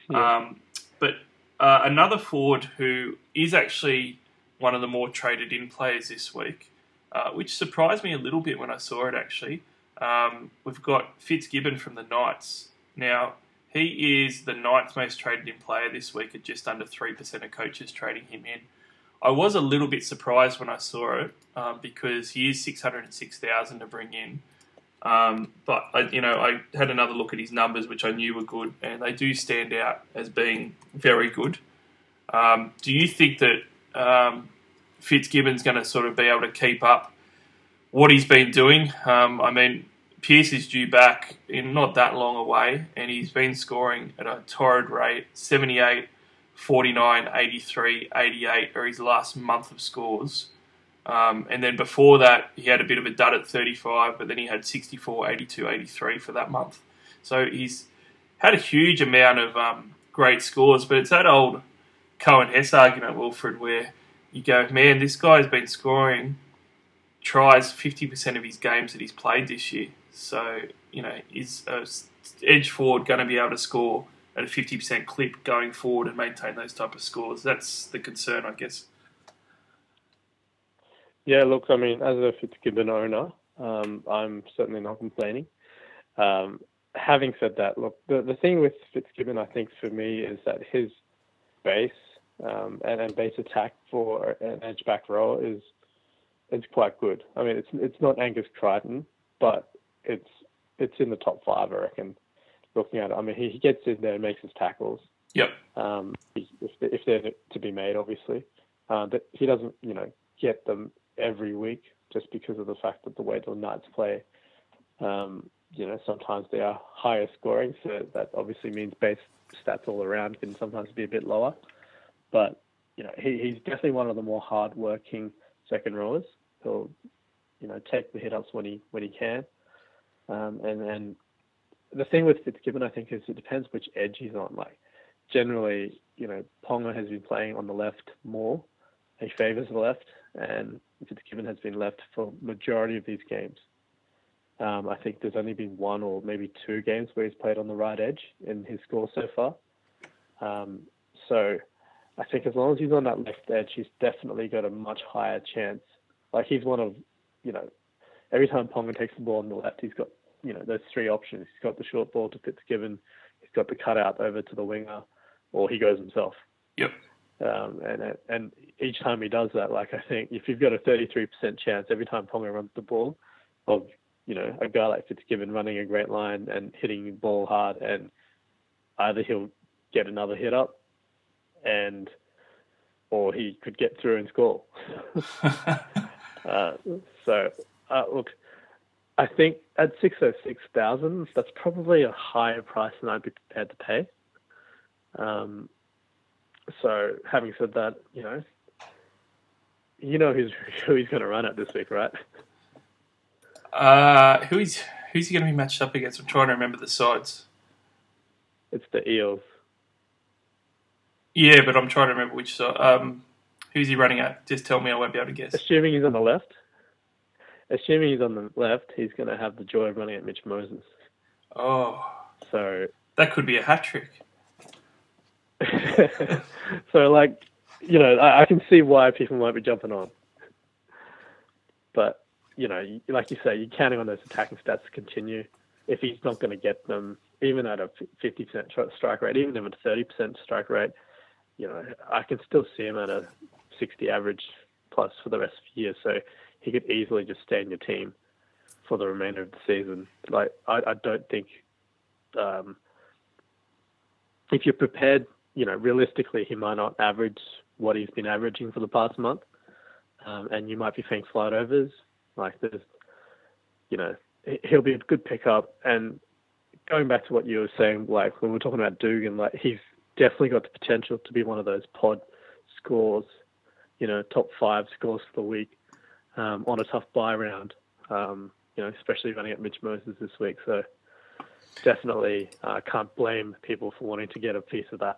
Yeah. Um, but uh, another forward who is actually one of the more traded in players this week, uh, which surprised me a little bit when I saw it actually. Um, we've got Fitzgibbon from the Knights. Now, he is the ninth most traded in player this week at just under 3% of coaches trading him in. I was a little bit surprised when I saw it um, because he is 606,000 to bring in. Um, but I, you know, I had another look at his numbers, which I knew were good, and they do stand out as being very good. Um, do you think that um, Fitzgibbon's going to sort of be able to keep up what he's been doing? Um, I mean, Pierce is due back in not that long away, and he's been scoring at a torrid rate 78, 49, 83, 88 are his last month of scores. Um, and then before that, he had a bit of a dud at 35, but then he had 64, 82, 83 for that month. So he's had a huge amount of um, great scores, but it's that old Coen Hess argument, Wilfred, where you go, man, this guy's been scoring tries 50% of his games that he's played this year. So, you know, is s- edge forward going to be able to score at a 50% clip going forward and maintain those type of scores? That's the concern, I guess. Yeah, look, I mean, as a Fitzgibbon owner, um, I'm certainly not complaining. Um, having said that, look, the, the thing with Fitzgibbon, I think, for me, is that his base um, and, and base attack for an edge back row is is quite good. I mean, it's it's not Angus Crichton, but it's it's in the top five, I reckon. Looking at it, I mean, he, he gets in there and makes his tackles Yep. um, if, if they're to be made, obviously. Uh, but he doesn't, you know, get them every week just because of the fact that the way the Knights play. Um, you know, sometimes they are higher scoring, so that obviously means base stats all around can sometimes be a bit lower. But you know, he, he's definitely one of the more hard-working second rowers. He'll, you know, take the hit ups when he when he can. Um, and and the thing with Fitzgibbon, I think, is it depends which edge he's on. Like generally, you know, Ponga has been playing on the left more. He favours the left, and Fitzgibbon has been left for majority of these games. Um, I think there's only been one or maybe two games where he's played on the right edge in his score so far. Um, so I think as long as he's on that left edge, he's definitely got a much higher chance. Like he's one of, you know, every time Ponga takes the ball on the left, he's got, you know, those three options. He's got the short ball to Fitzgibbon, he's got the cutout over to the winger, or he goes himself. Yep. Um, and and each time he does that, like I think if you've got a 33% chance every time Ponga runs the ball, of you know a guy like Fitzgibbon running a great line and hitting the ball hard, and either he'll get another hit up, and or he could get through and score. uh, so uh, look, I think at six oh six thousand, that's probably a higher price than I'd be prepared to pay. Um, so having said that, you know, you know who's who he's going to run at this week, right? Uh, who is who's he going to be matched up against? I'm trying to remember the sides. It's the Eels. Yeah, but I'm trying to remember which side. Um, who's he running at? Just tell me, I won't be able to guess. Assuming he's on the left. Assuming he's on the left, he's going to have the joy of running at Mitch Moses. Oh, So, that could be a hat trick. so like, you know, I, I can see why people might be jumping on. But you know, like you say, you're counting on those attacking stats to continue. If he's not going to get them, even at a 50% strike rate, even at a 30% strike rate, you know, I can still see him at a 60 average plus for the rest of the year. So he could easily just stay in your team for the remainder of the season. Like, I, I don't think um, if you're prepared, you know, realistically, he might not average what he's been averaging for the past month, um, and you might be seeing flight overs. Like there's, you know, he- he'll be a good pickup. And going back to what you were saying, like when we're talking about Dugan, like he's definitely got the potential to be one of those pod scores, you know, top five scores for the week um, on a tough bye round. Um, you know, especially running at Mitch Moses this week. So definitely uh, can't blame people for wanting to get a piece of that.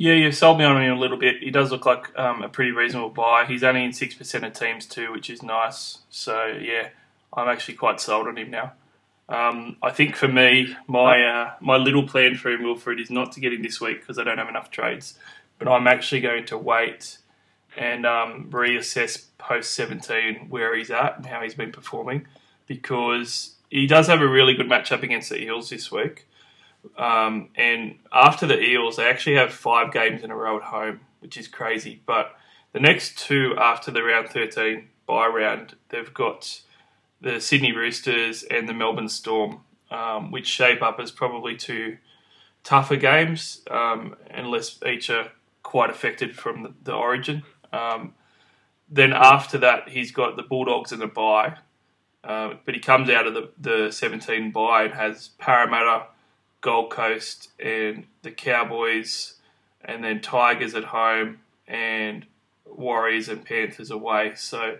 Yeah, you've sold me on him a little bit. He does look like um, a pretty reasonable buy. He's only in 6% of teams too, which is nice. So, yeah, I'm actually quite sold on him now. Um, I think for me, my uh, my little plan for him, Wilfred, is not to get him this week because I don't have enough trades. But I'm actually going to wait and um, reassess post 17 where he's at and how he's been performing because he does have a really good matchup against the Eels this week. Um, and after the Eels, they actually have five games in a row at home, which is crazy. But the next two after the round 13 bye round, they've got the Sydney Roosters and the Melbourne Storm, um, which shape up as probably two tougher games, um, unless each are quite affected from the, the origin. Um, then after that, he's got the Bulldogs and the bye. Uh, but he comes out of the, the 17 bye and has Parramatta, Gold Coast, and the Cowboys, and then Tigers at home, and Warriors and Panthers away. So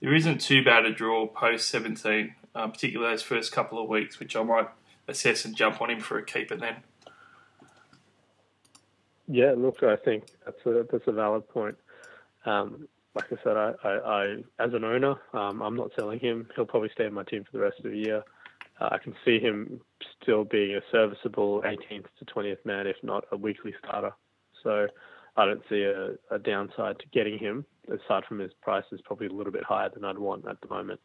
there isn't too bad a draw post 17, uh, particularly those first couple of weeks, which I might assess and jump on him for a keeper then. Yeah, look, I think that's a that's a valid point. Um, like I said, I, I, I as an owner, um, I'm not selling him. He'll probably stay in my team for the rest of the year. I can see him still being a serviceable 18th to 20th man, if not a weekly starter. So I don't see a, a downside to getting him. Aside from his price is probably a little bit higher than I'd want at the moment.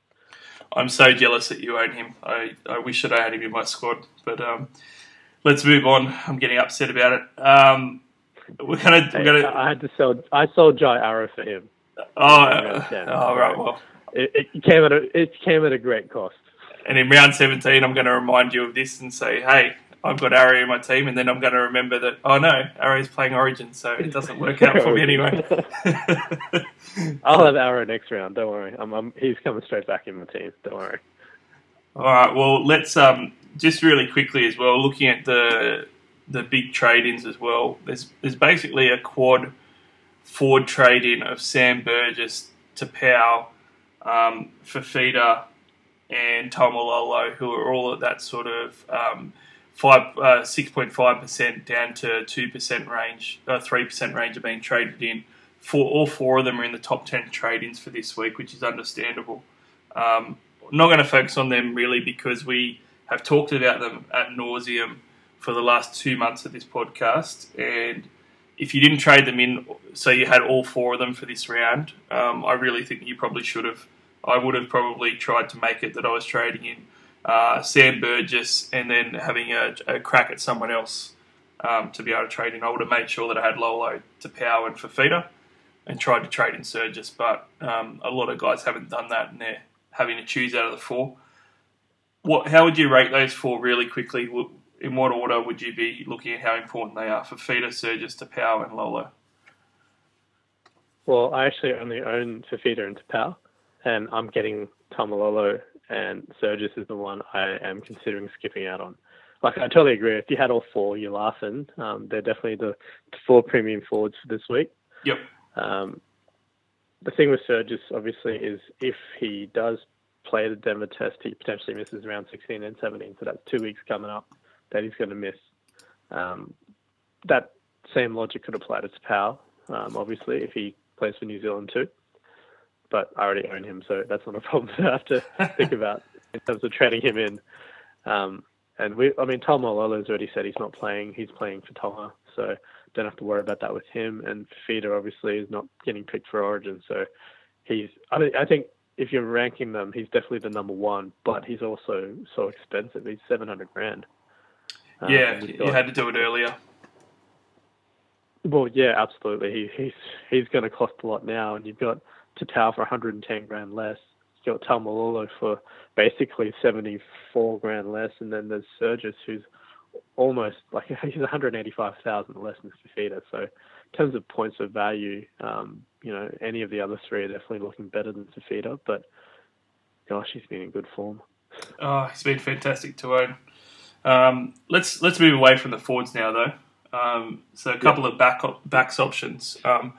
I'm so jealous that you own him. I, I wish that I had him in my squad. But um, let's move on. I'm getting upset about it. Um, we're gonna we're gonna. I had to sell. I sold Jai Arrow for him. Oh, uh, oh right. Well, It, it came at a it came at a great cost. And in round 17, I'm going to remind you of this and say, hey, I've got Arrow in my team, and then I'm going to remember that. Oh no, Arrow's playing Origin, so it doesn't work out for me anyway. I'll have Arrow next round. Don't worry. I'm, I'm, he's coming straight back in my team. Don't worry. All right. Well, let's um, just really quickly as well, looking at the the big trade-ins as well. There's there's basically a quad forward trade-in of Sam Burgess to Powell, um, Fifita, and Taumalolo, who are all at that sort of um, five uh, six point five percent down to two percent range, uh, three percent range are being traded in. For all four of them are in the top ten trade-ins for this week, which is understandable. Um, not going to focus on them really because we have talked about them at nauseum for the last two months of this podcast. And if you didn't trade them in, so you had all four of them for this round, um, I really think you probably should have. I would have probably tried to make it that I was trading in uh, Sam Burgess and then having a, a crack at someone else um, to be able to trade in. I would have made sure that I had Lolo to Power and Fifita and tried to trade in Surges, but um, a lot of guys haven't done that and they're having to choose out of the four. What? How would you rate those four really quickly? In what order would you be looking at how important they are for Fifita, Surges, to Power, and Lolo? Well, I actually only own Fifita and Taupau, and I'm getting Taumalolo and Surges is the one I am considering skipping out on. Like, I totally agree. If you had all four, you're laughing. Um, they're definitely the, four premium forwards for this week. Yep. Um, the thing with Surges, obviously, is if he does play the Denver test, he potentially misses round 16 and 17. So that's two weeks coming up that he's going to miss. Um, that same logic could apply to Taupau, um, obviously, if he plays for New Zealand too. But I already own him, so that's not a problem to have to think about in terms of trading him in. Um, and we, I mean, Taumalolo's already said he's not playing. He's playing for Tonga, so don't have to worry about that with him. And Fifita obviously is not getting picked for Origin, so he's. I, mean, I think if you're ranking them, he's definitely the number one. But he's also so expensive. He's seven hundred grand. Um, yeah, you had to do it earlier. Well, yeah, absolutely. He, he's he's going to cost a lot now, and you've got Tatao for 110 grand less. You've got Taumalolo for basically 74 grand less, and then there's Surges who's almost like he's 185,000 less than Fifita. So, in terms of points of value, um, you know, any of the other three are definitely looking better than Fifita. But gosh, he's been in good form. Oh, he's been fantastic to own. Um, let's let's move away from the forwards now, though. Um, so a couple of back backs options. Um,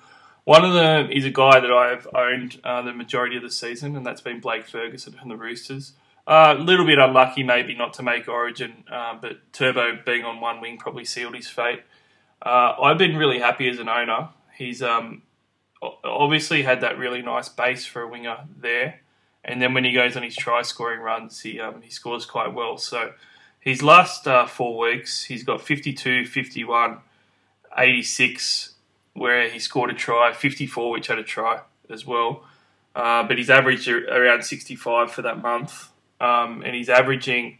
one of them is a guy that I've owned uh, the majority of the season, and that's been Blake Ferguson from the Roosters. Uh, a little bit unlucky, maybe not to make Origin, uh, but Turbo being on one wing probably sealed his fate. Uh, I've been really happy as an owner. He's um, obviously had that really nice base for a winger there, and then when he goes on his try scoring runs, he um, he scores quite well. So his last uh, four weeks, he's got 52, 51, 86, where he scored a try, 54, which had a try as well. Uh, but he's averaged around 65 for that month, um, and he's averaging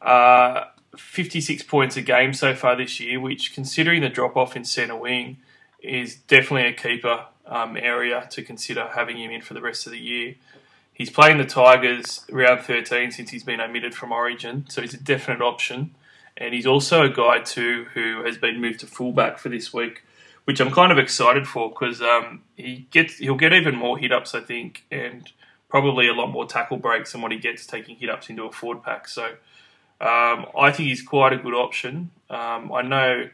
uh, 56 points a game so far this year, which, considering the drop off in centre wing, is definitely a keeper um, area to consider having him in for the rest of the year. He's playing the Tigers round 13 since he's been omitted from Origin, so he's a definite option. And he's also a guy too who has been moved to fullback for this week, which I'm kind of excited for because um, he gets he'll get even more hit ups, I think, and probably a lot more tackle breaks than what he gets taking hit ups into a forward pack. So um, I think he's quite a good option. Um, I know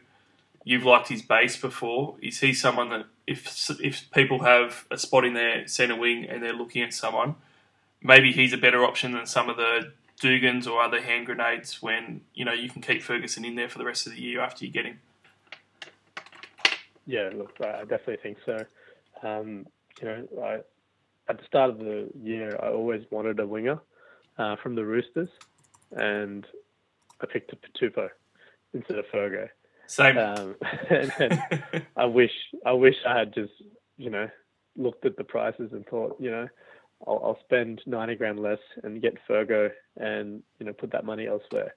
you've liked his base before. Is he someone that if if people have a spot in their centre wing and they're looking at someone, maybe he's a better option than some of the Dugans or other hand grenades when you know you can keep Ferguson in there for the rest of the year after you get him. Yeah, look, I definitely think so. Um, you know, I, at the start of the year, I always wanted a winger uh, from the Roosters, and I picked a Patupo instead of Fergo. Same. Um, and, and I wish, I wish I had just, you know, looked at the prices and thought, you know, I'll, I'll spend ninety grand less and get Fergo, and you know, put that money elsewhere.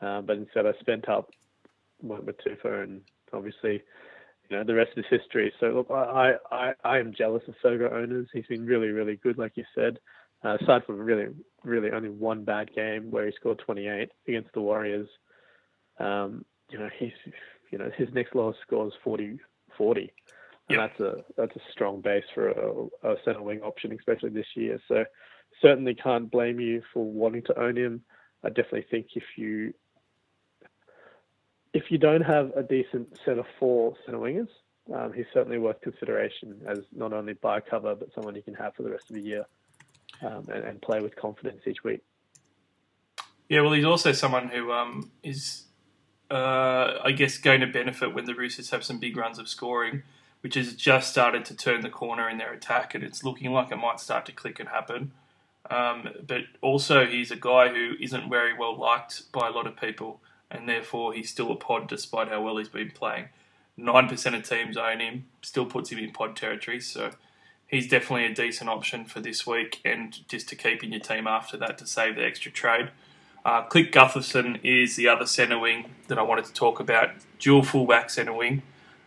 Uh, but instead, I spent up, went with Tufo, and obviously, you know, the rest is history. So look, I, I, I am jealous of Fergo owners. He's been really, really good, like you said. Uh, aside from really, really only one bad game where he scored 28 against the Warriors, um, you know, he's, you know, his next lowest score is 40, 40. And Yep. that's a that's a strong base for a, a centre wing option, especially this year. So certainly can't blame you for wanting to own him. I definitely think if you if you don't have a decent set of four centre wingers, um, he's certainly worth consideration as not only bye cover but someone you can have for the rest of the year um, and, and play with confidence each week. Yeah, well, he's also someone who um, is, uh, I guess, going to benefit when the Roosters have some big runs of scoring, which has just started to turn the corner in their attack, and it's looking like it might start to click and happen. Um, but also, he's a guy who isn't very well liked by a lot of people, and therefore he's still a pod despite how well he's been playing. Nine percent of teams own him, still puts him in pod territory, so he's definitely a decent option for this week, and just to keep in your team after that to save the extra trade. Uh, Clint Gutherson is the other centre wing that I wanted to talk about. Dual fullback centre wing.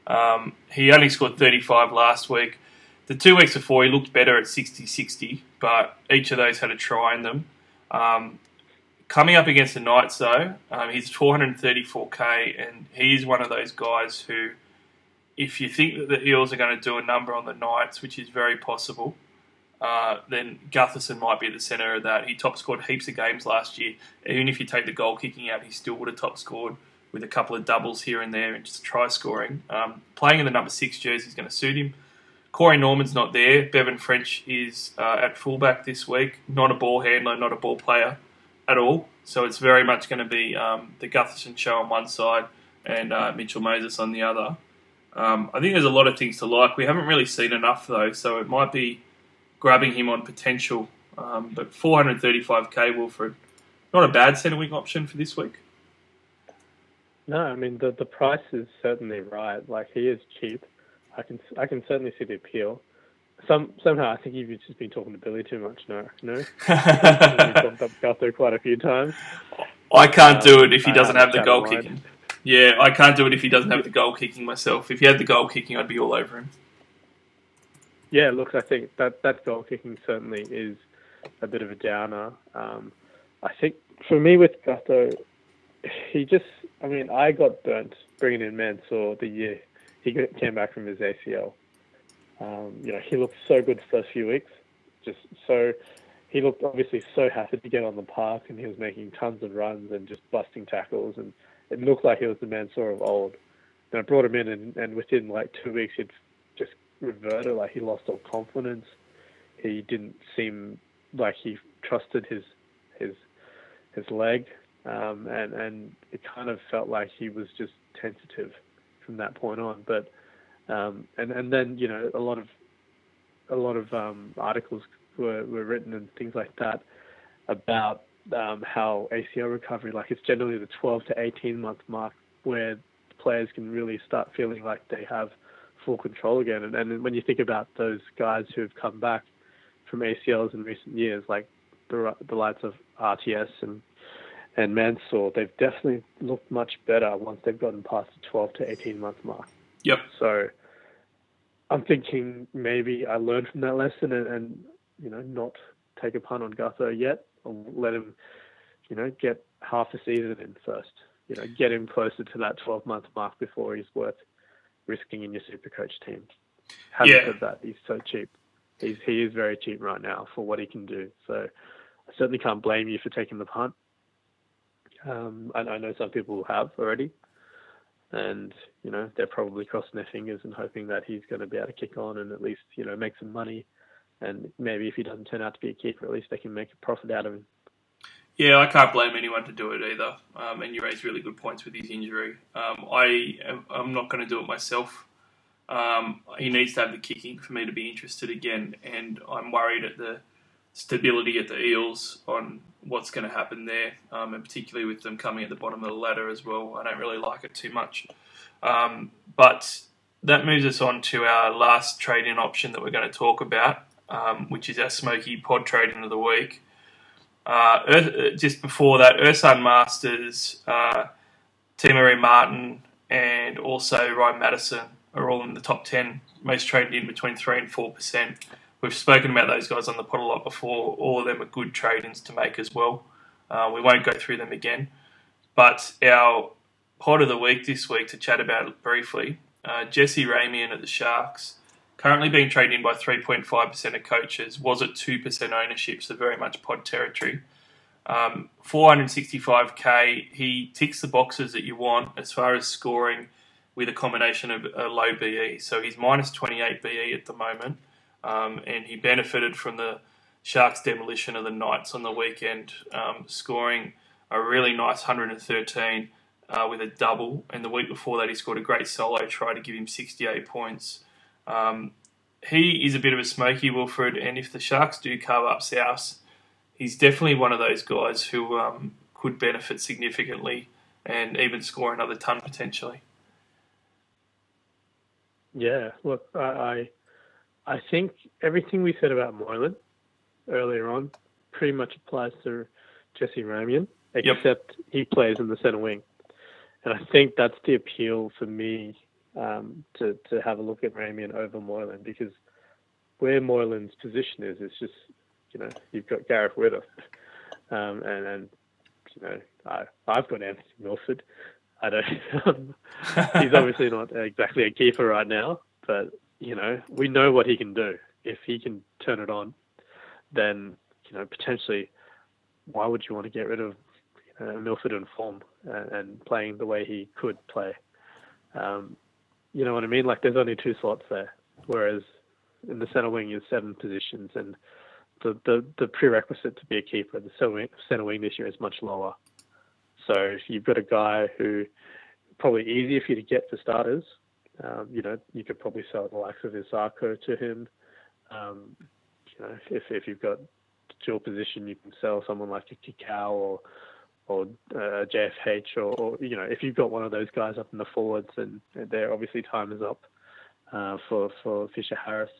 Um, he only scored 35 last week. The two weeks before, he looked better at 60 60, but each of those had a try in them. Um, coming up against the Knights, though, um, he's 434k, and he's one of those guys who, if you think that the Eels are going to do a number on the Knights, which is very possible, uh, then Gutherson might be at the centre of that. He top scored heaps of games last year. Even if you take the goal kicking out, he still would have top scored with a couple of doubles here and there and just try scoring. Um, playing in the number six jersey is going to suit him. Corey Norman's not there. Bevan French is uh, at fullback this week. Not a ball handler, not a ball player at all. So it's very much going to be um, the Gutherson show on one side and uh, Mitchell Moses on the other. Um, I think there's a lot of things to like. We haven't really seen enough though, so it might be grabbing him on potential. Um, but 435k Wilfred, not a bad centre wing option for this week. No, I mean the the price is certainly right. Like he is cheap. I can I can certainly see the appeal. Some somehow I think you've just been talking to Billy too much. No, no. Up Gutho quite a few times. I can't do it if he doesn't have have the goal kicking. Yeah, I can't do it if he doesn't have the goal kicking myself. If he had the goal kicking, I'd be all over him. Yeah, look, I think that that goal kicking certainly is a bit of a downer. Um, I think for me with Gutho, he just, I mean, I got burnt bringing in Mansour the year he came back from his ACL. Um, you know, he looked so good the first few weeks, just so. He looked obviously so happy to get on the park, and he was making tons of runs and just busting tackles, and it looked like he was the Mansour of old. And I brought him in, and, and within like two weeks, he'd just reverted. Like he lost all confidence. He didn't seem like he trusted his his his leg, um, and and it kind of felt like he was just tentative from that point on. But um, and and then you know a lot of a lot of um, articles were, were written and things like that about um, how ACL recovery, like it's generally the 12 to 18 month mark where players can really start feeling like they have full control again. And, and when you think about those guys who have come back from ACLs in recent years, like the, the likes of RTS and and Mansour, they've definitely looked much better once they've gotten past the 12 to 18 month mark. Yep. So I'm thinking maybe I learned from that lesson and, and you know not take a punt on Gutho yet. I'll let him, you know, get half a season in first. You know, get him closer to that 12 month mark before he's worth risking in your super coach team. Having Yeah. said that, he's so cheap. He's he is very cheap right now for what he can do. So I certainly can't blame you for taking the punt. Um, I, I know some people have already, and you know they're probably crossing their fingers and hoping that he's going to be able to kick on and at least you know make some money. And maybe if he doesn't turn out to be a keeper, at least they can make a profit out of him. Yeah, I can't blame anyone to do it either. Um, and you raise really good points with his injury. Um, I am, I'm not going to do it myself. Um, he needs to have the kicking for me to be interested again, and I'm worried at the stability at the Eels on what's going to happen there, um, and particularly with them coming at the bottom of the ladder as well. I don't really like it too much. Um, but that moves us on to our last trade-in option that we're going to talk about, um, which is our smoky pod trade-in of the week. Uh, Ur- just before that, Ursan Masters, uh, Marie Martin, and also Ryan Madison are all in the top 10 most traded in between 3 and 4%. We've spoken about those guys on the pod a lot before. All of them are good trade ins to make as well. Uh, we won't go through them again. But our pod of the week this week to chat about it briefly uh, Jesse Ramien at the Sharks currently being traded in by 3.5% of coaches, was at 2% ownership, so very much pod territory. Um, 465k, he ticks the boxes that you want as far as scoring with a combination of a low BE. So he's minus 28 BE at the moment, um, and he benefited from the Sharks' demolition of the Knights on the weekend, um, scoring a really nice 113 uh, with a double. And the week before that, he scored a great solo try to give him 68 points. Um, he is a bit of a smoky Wilfred, and if the Sharks do carve up South, he's definitely one of those guys who um, could benefit significantly and even score another ton potentially. Yeah, look, I, I, I think everything we said about Moylan earlier on pretty much applies to Jesse Ramien, Yep. except he plays in the centre wing, and I think that's the appeal for me um, to to have a look at Ramien over Moylan because where Moylan's position is, it's just you know you've got Gareth Widdop, um, and and you know I I've got Anthony Milford. I don't. Um, he's obviously not exactly a keeper right now, but you know we know what he can do. If he can turn it on, then you know potentially, why would you want to get rid of you know, Milford in form and, and playing the way he could play? Um, you know what I mean? Like there's only two slots there, whereas in the center wing is seven positions, and the the, the prerequisite to be a keeper, the center wing, center wing this year is much lower. So if you've got a guy who probably easier for you to get for starters, Um, you know, you could probably sell the likes of Isaako to him. Um, you know, if if you've got dual position, you can sell someone like a Kikau or or uh, JFH, or, or you know, if you've got one of those guys up in the forwards, and there obviously time is up uh, for for Fisher Harris.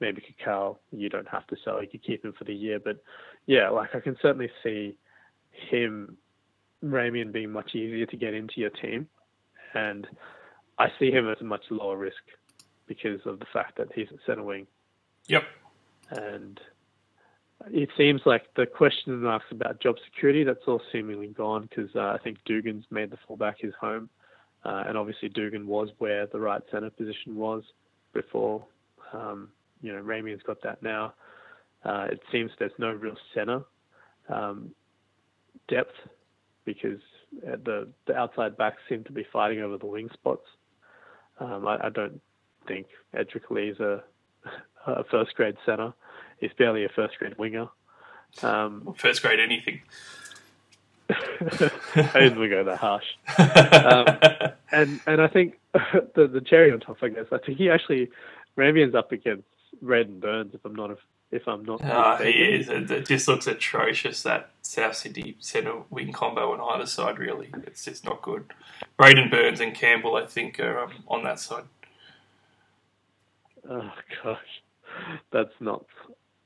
Maybe Kikau, you don't have to sell; you could keep him for the year. But yeah, like I can certainly see him, Ramien, being much easier to get into your team, and I see him as a much lower risk because of the fact that he's a centre wing. Yep. And it seems like the question marks about job security, that's all seemingly gone because uh, I think Dugan's made the fullback his home. Uh, and obviously Dugan was where the right centre position was before. Um, you know, Ramien's got that now. Uh, it seems there's no real centre um, depth because uh, the the outside backs seem to be fighting over the wing spots. Um, I, I, don't think Edrick Lee's a, a first grade centre. He's barely a first grade winger. Um, first grade anything. I didn't go that harsh. Um, and and I think the the cherry on top, I guess, I think he actually Ramien's up against Red and Burns if I'm not if I'm not. Oh, he is. It just looks atrocious that South Sydney centre wing combo on either side. Really, it's just not good. Braidon Burns and Campbell, I think, are um, on that side. Oh gosh, that's not.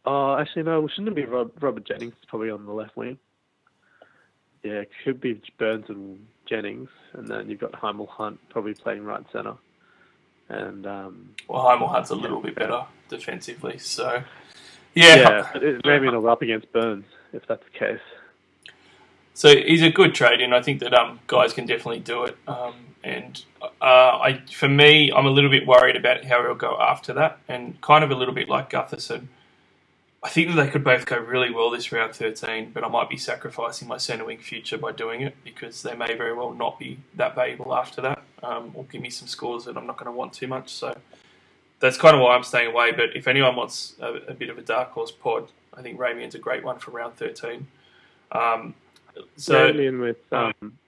Oh, actually, no. Shouldn't it be Rob, Robert Jennings probably on the left wing? Yeah, it could be Burns and Jennings, and then you've got Hymel Hunt probably playing right centre. And um, well, Hymel Hunt's a little bit better defensively, so yeah, yeah. Maybe it'll up against Burns if that's the case. So he's a good trade and I think that um, guys can definitely do it. Um, and uh, I, for me, I'm a little bit worried about how he'll go after that, and kind of a little bit like Gutherson. I think that they could both go really well this round 13, but I might be sacrificing my centre wing future by doing it because they may very well not be that valuable after that, um, or give me some scores that I'm not going to want too much. So that's kind of why I'm staying away. But if anyone wants a, a bit of a dark horse pod, I think Ramien's a great one for round 13. Um, so Ramien with, um,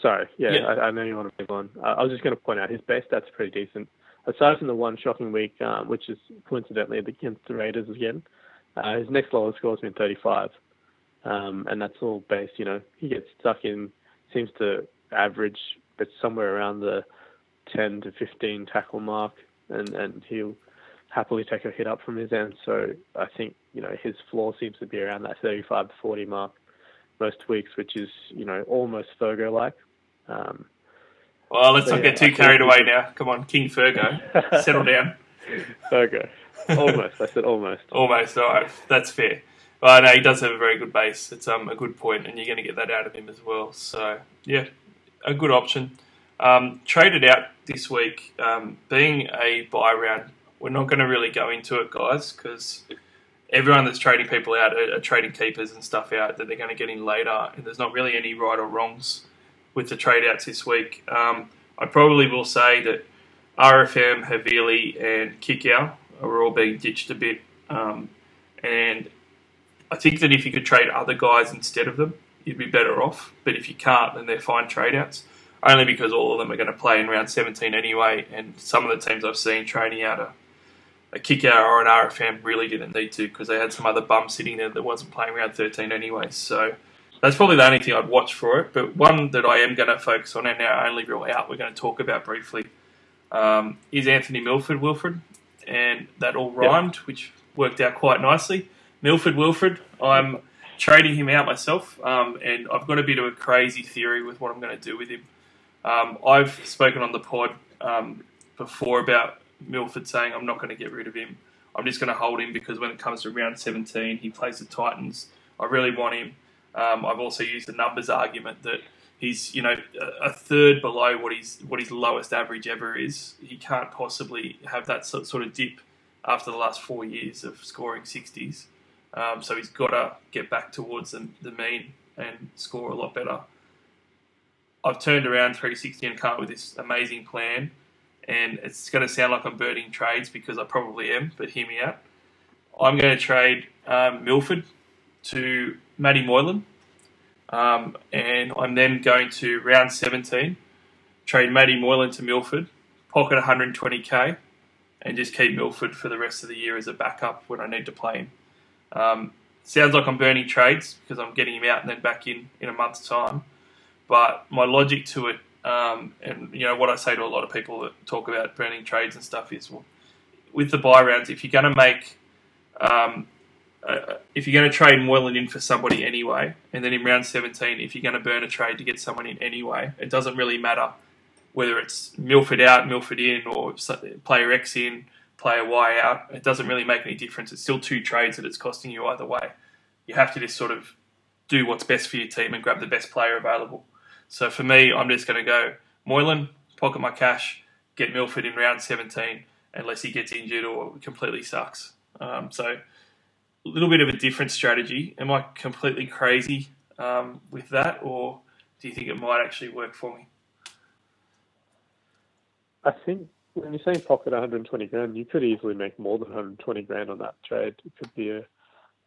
sorry, yeah, yeah. I, I, know you want to move on. I, I was just going to point out his best stats pretty decent. Aside from the one shocking week, um, which is coincidentally against the Raiders again, uh, his next lowest score has been 35. Um, and that's all based, you know, he gets stuck in, seems to average, but somewhere around the 10 to 15 tackle mark and, and he'll happily take a hit up from his end. So I think you know his floor seems to be around that 35 to 40 mark most weeks, which is you know almost Fergo like. Um, well, let's not yeah, get too carried away now. Come on, King Fergo, settle down. Fergo, almost. I said almost. almost. All right, that's fair. But no, he does have a very good base. It's um, a good point, and you're going to get that out of him as well. So yeah, a good option. Um, traded out this week, um, being a bye round, we're not going to really go into it, guys, because everyone that's trading people out are, are, trading keepers and stuff out that they're going to get in later, and there's not really any right or wrongs with the trade outs this week. Um, I probably will say that RFM, Havili, and Kikau are all being ditched a bit, um, and I think that if you could trade other guys instead of them, you'd be better off. But if you can't, then they're fine trade outs only because all of them are going to play in round 17 anyway. And some of the teams I've seen training out a, a Kikau or an RFM really didn't need to because they had some other bum sitting there that wasn't playing round 13 anyway. So that's probably the only thing I'd watch for it. But one that I am going to focus on and our only real out we're going to talk about briefly um, is Anthony Milford Wilfred. And that all rhymed, yep. which worked out quite nicely. Milford Wilfred, I'm trading him out myself, um, and I've got a bit of a crazy theory with what I'm going to do with him. Um, I've spoken on the pod um, before about Milford saying I'm not going to get rid of him. I'm just going to hold him because when it comes to round 17, he plays the Titans. I really want him. Um, I've also used the numbers argument that he's you know a third below what his what his lowest average ever is. He can't possibly have that sort of dip after the last four years of scoring 60s. Um, so he's got to get back towards the, the mean and score a lot better. I've turned around 360 and come up with this amazing plan, and it's going to sound like I'm burning trades because I probably am, but hear me out. I'm going to trade um, Milford to Matty Moylan, um, and I'm then going to round 17 trade Matty Moylan to Milford, pocket 120k and just keep Milford for the rest of the year as a backup when I need to play him. Um, sounds like I'm burning trades because I'm getting him out and then back in in a month's time. But my logic to it, um, and you know what I say to a lot of people that talk about burning trades and stuff is, well, with the bye rounds, if you're going to make, um, uh, if you're going to trade Moylan in for somebody anyway, and then in round 17, if you're going to burn a trade to get someone in anyway, it doesn't really matter whether it's Milford out, Milford in, or player X in, player Y out. It doesn't really make any difference. It's still two trades that it's costing you either way. You have to just sort of do what's best for your team and grab the best player available. So for me, I'm just going to go Moylan, pocket my cash, get Milford in round 17, unless he gets injured or completely sucks. Um, so a little bit of a different strategy. Am I completely crazy um, with that, or do you think it might actually work for me? I think when you're saying pocket 120 grand, you could easily make more than 120 grand on that trade. It could be a,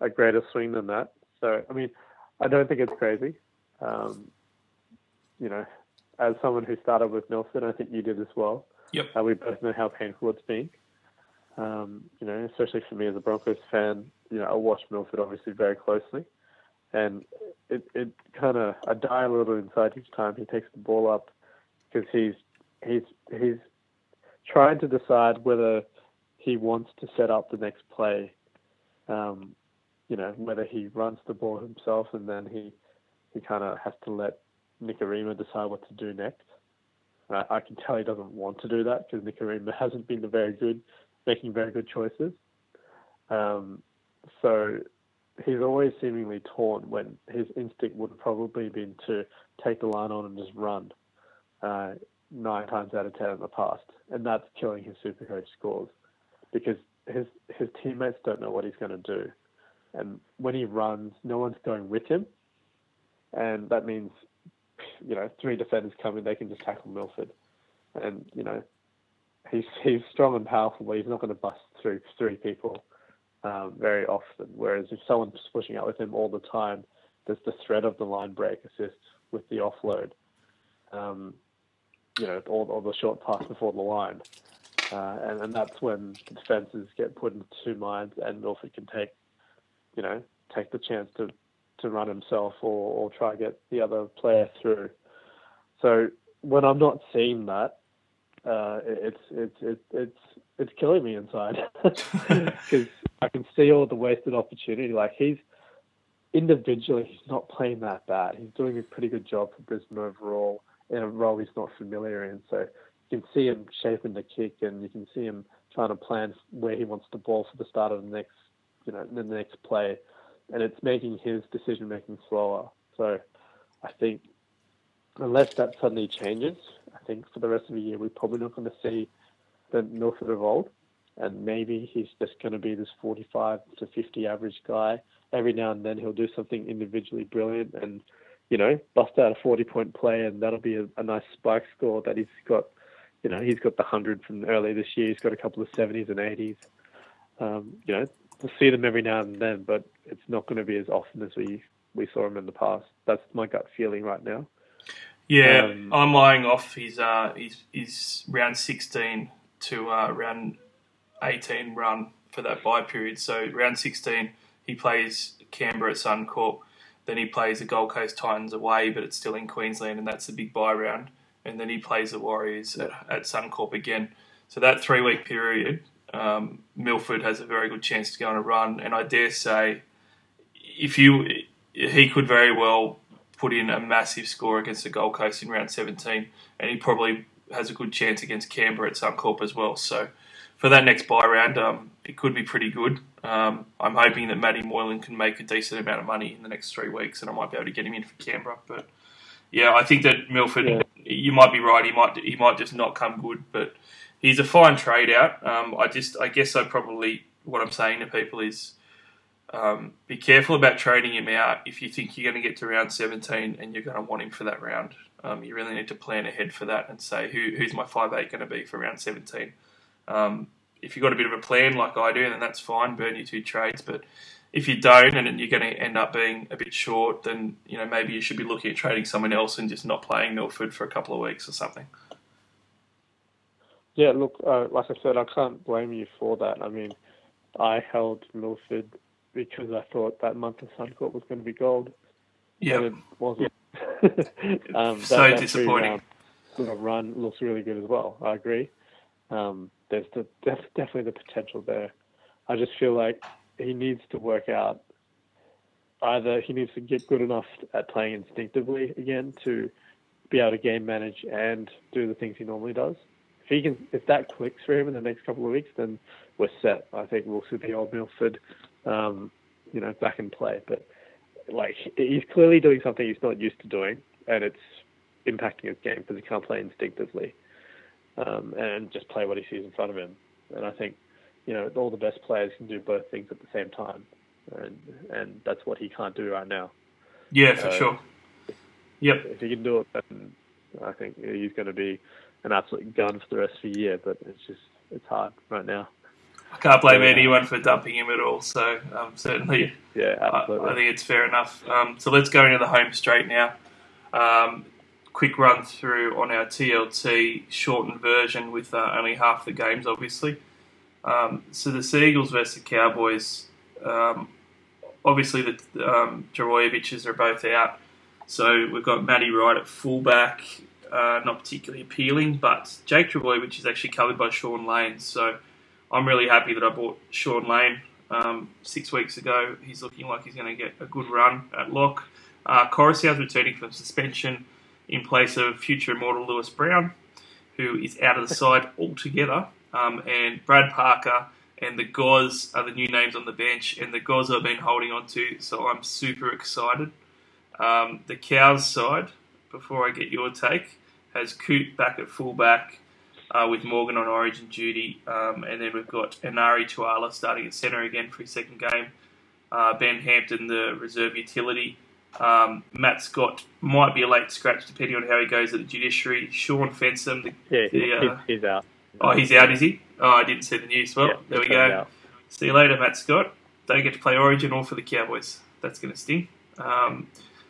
a greater swing than that. So, I mean, I don't think it's crazy. Um, you know, as someone who started with Milford, I think you did as well. Yep. Uh, we both know how painful it's been. Um, you know, especially for me as a Broncos fan, you know, I watch Milford obviously very closely, and it it kind of I die a little inside each time he takes the ball up because he's he's he's trying to decide whether he wants to set up the next play. Um, you know, whether he runs the ball himself and then he he kind of has to let Nikorima decide what to do next. I, I can tell he doesn't want to do that because Nikorima hasn't been very good, making very good choices. Um, so he's always seemingly torn when his instinct would probably have probably been to take the line on and just run uh, nine times out of ten in the past, and that's killing his super Supercoach scores because his his teammates don't know what he's going to do, and when he runs, no one's going with him, and that means you know, three defenders come in, they can just tackle Milford. And, you know, he's he's strong and powerful, but he's not going to bust through three people um, very often. Whereas if someone's pushing out with him all the time, there's the threat of the line break assist with the offload. Um, you know, all, all the short pass before the line. Uh, and, and that's when the defenses get put into two minds and Milford can take, you know, take the chance to to run himself or, or try to get the other player through. So when I'm not seeing that, uh, it's it's it's it's it's killing me inside because I can see all the wasted opportunity. Like he's individually, he's not playing that bad. He's doing a pretty good job for Brisbane overall in a role he's not familiar in. So you can see him shaping the kick, and you can see him trying to plan where he wants the ball for the start of the next, you know, the next play and it's making his decision making slower. So I think unless that suddenly changes, I think for the rest of the year we're probably not going to see the Milford of old, and maybe he's just going to be this 45 to 50 average guy. Every now and then he'll do something individually brilliant and you know bust out a 40 point play, and that'll be a, a nice spike score that he's got. You know, he's got the 100 from earlier this year. He's got a couple of 70s and 80s. Um, you know, we'll see them every now and then, but it's not going to be as often as we we saw him in the past. That's my gut feeling right now. Yeah, um, I'm eyeing off his uh, his, his round 16 to uh, round 18 run for that bye period. So round 16, he plays Canberra at Suncorp. Then he plays the Gold Coast Titans away, but it's still in Queensland, and that's the big bye round. And then he plays the Warriors at, at Suncorp again. So that three week period, um, Milford has a very good chance to go on a run, and I dare say, if you he could very well put in a massive score against the Gold Coast in round 17, and he probably has a good chance against Canberra at Suncorp as well. So for that next bye round, um, it could be pretty good. Um, I'm hoping that Matty Moylan can make a decent amount of money in the next three weeks, and I might be able to get him in for Canberra. But yeah, I think that Milford, yeah. you might be right. He might he might just not come good, but he's a fine trade out. Um, I just, I guess, I probably what I'm saying to people is um, be careful about trading him out if you think you're going to get to round 17 and you're going to want him for that round. Um, you really need to plan ahead for that and say who, who's my five eight going to be for round 17. Um, if you've got a bit of a plan like I do, then that's fine. Burn your two trades, but if you don't and you're going to end up being a bit short, then you know maybe you should be looking at trading someone else and just not playing Milford for a couple of weeks or something. Yeah, look, uh, like I said, I can't blame you for that. I mean, I held Milford because I thought that month of Suncorp was going to be gold. Yeah, it wasn't. um, So that, that disappointing. three-round Run looks really good as well. I agree. Um, there's the, def- definitely the potential there. I just feel like he needs to work out. Either he needs to get good enough at playing instinctively again to be able to game manage and do the things he normally does. If he can, if that clicks for him in the next couple of weeks, then we're set. I think we'll see the old Milford, um, you know, back in play. But like he's clearly doing something he's not used to doing, and it's impacting his game because he can't play instinctively um, and just play what he sees in front of him. And I think, you know, all the best players can do both things at the same time, and and that's what he can't do right now. yeah, for Uh, sure. Yep. If he can do it, then I think he's going to be an absolute gun for the rest of the year. But it's just it's hard right now. I can't blame anyone for dumping him at all. So um, certainly, Yeah, I, absolutely. I think it's fair enough. Um, so let's go into the home straight now. Um, quick run through on our TLT shortened version with uh, only half the games, obviously. Um, so the Seagulls versus the Cowboys. Um, obviously, the um, Trbojevics are both out. So we've got Matty Wright at fullback, uh, not particularly appealing, but Jake Trbojevic is actually covered by Sean Lane. So I'm really happy that I bought Sean Lane um, six weeks ago. He's looking like he's going to get a good run at lock. Uh, Koroisau's returning from suspension in place of future immortal Lewis Brown, who is out of the side altogether. Um, and Brad Parker and the Goz are the new names on the bench, and the Goz I've been holding on to, so I'm super excited. Um, the Cows side, before I get your take, has Coote back at fullback uh, with Morgan on origin duty, um, and then we've got Enari Tuala starting at centre again for his second game. Uh, ben Hampton, the reserve utility. Um, Matt Scott might be a late scratch depending on how he goes at the judiciary. Shaun Fensom, the, yeah, the, uh, he's, he's out. oh, he's out, is he? Oh, I didn't see the news. Well, Yeah, there we go. out. See you later, Matt Scott. Don't get to play Origin or for the Cowboys. That's going to sting. Um,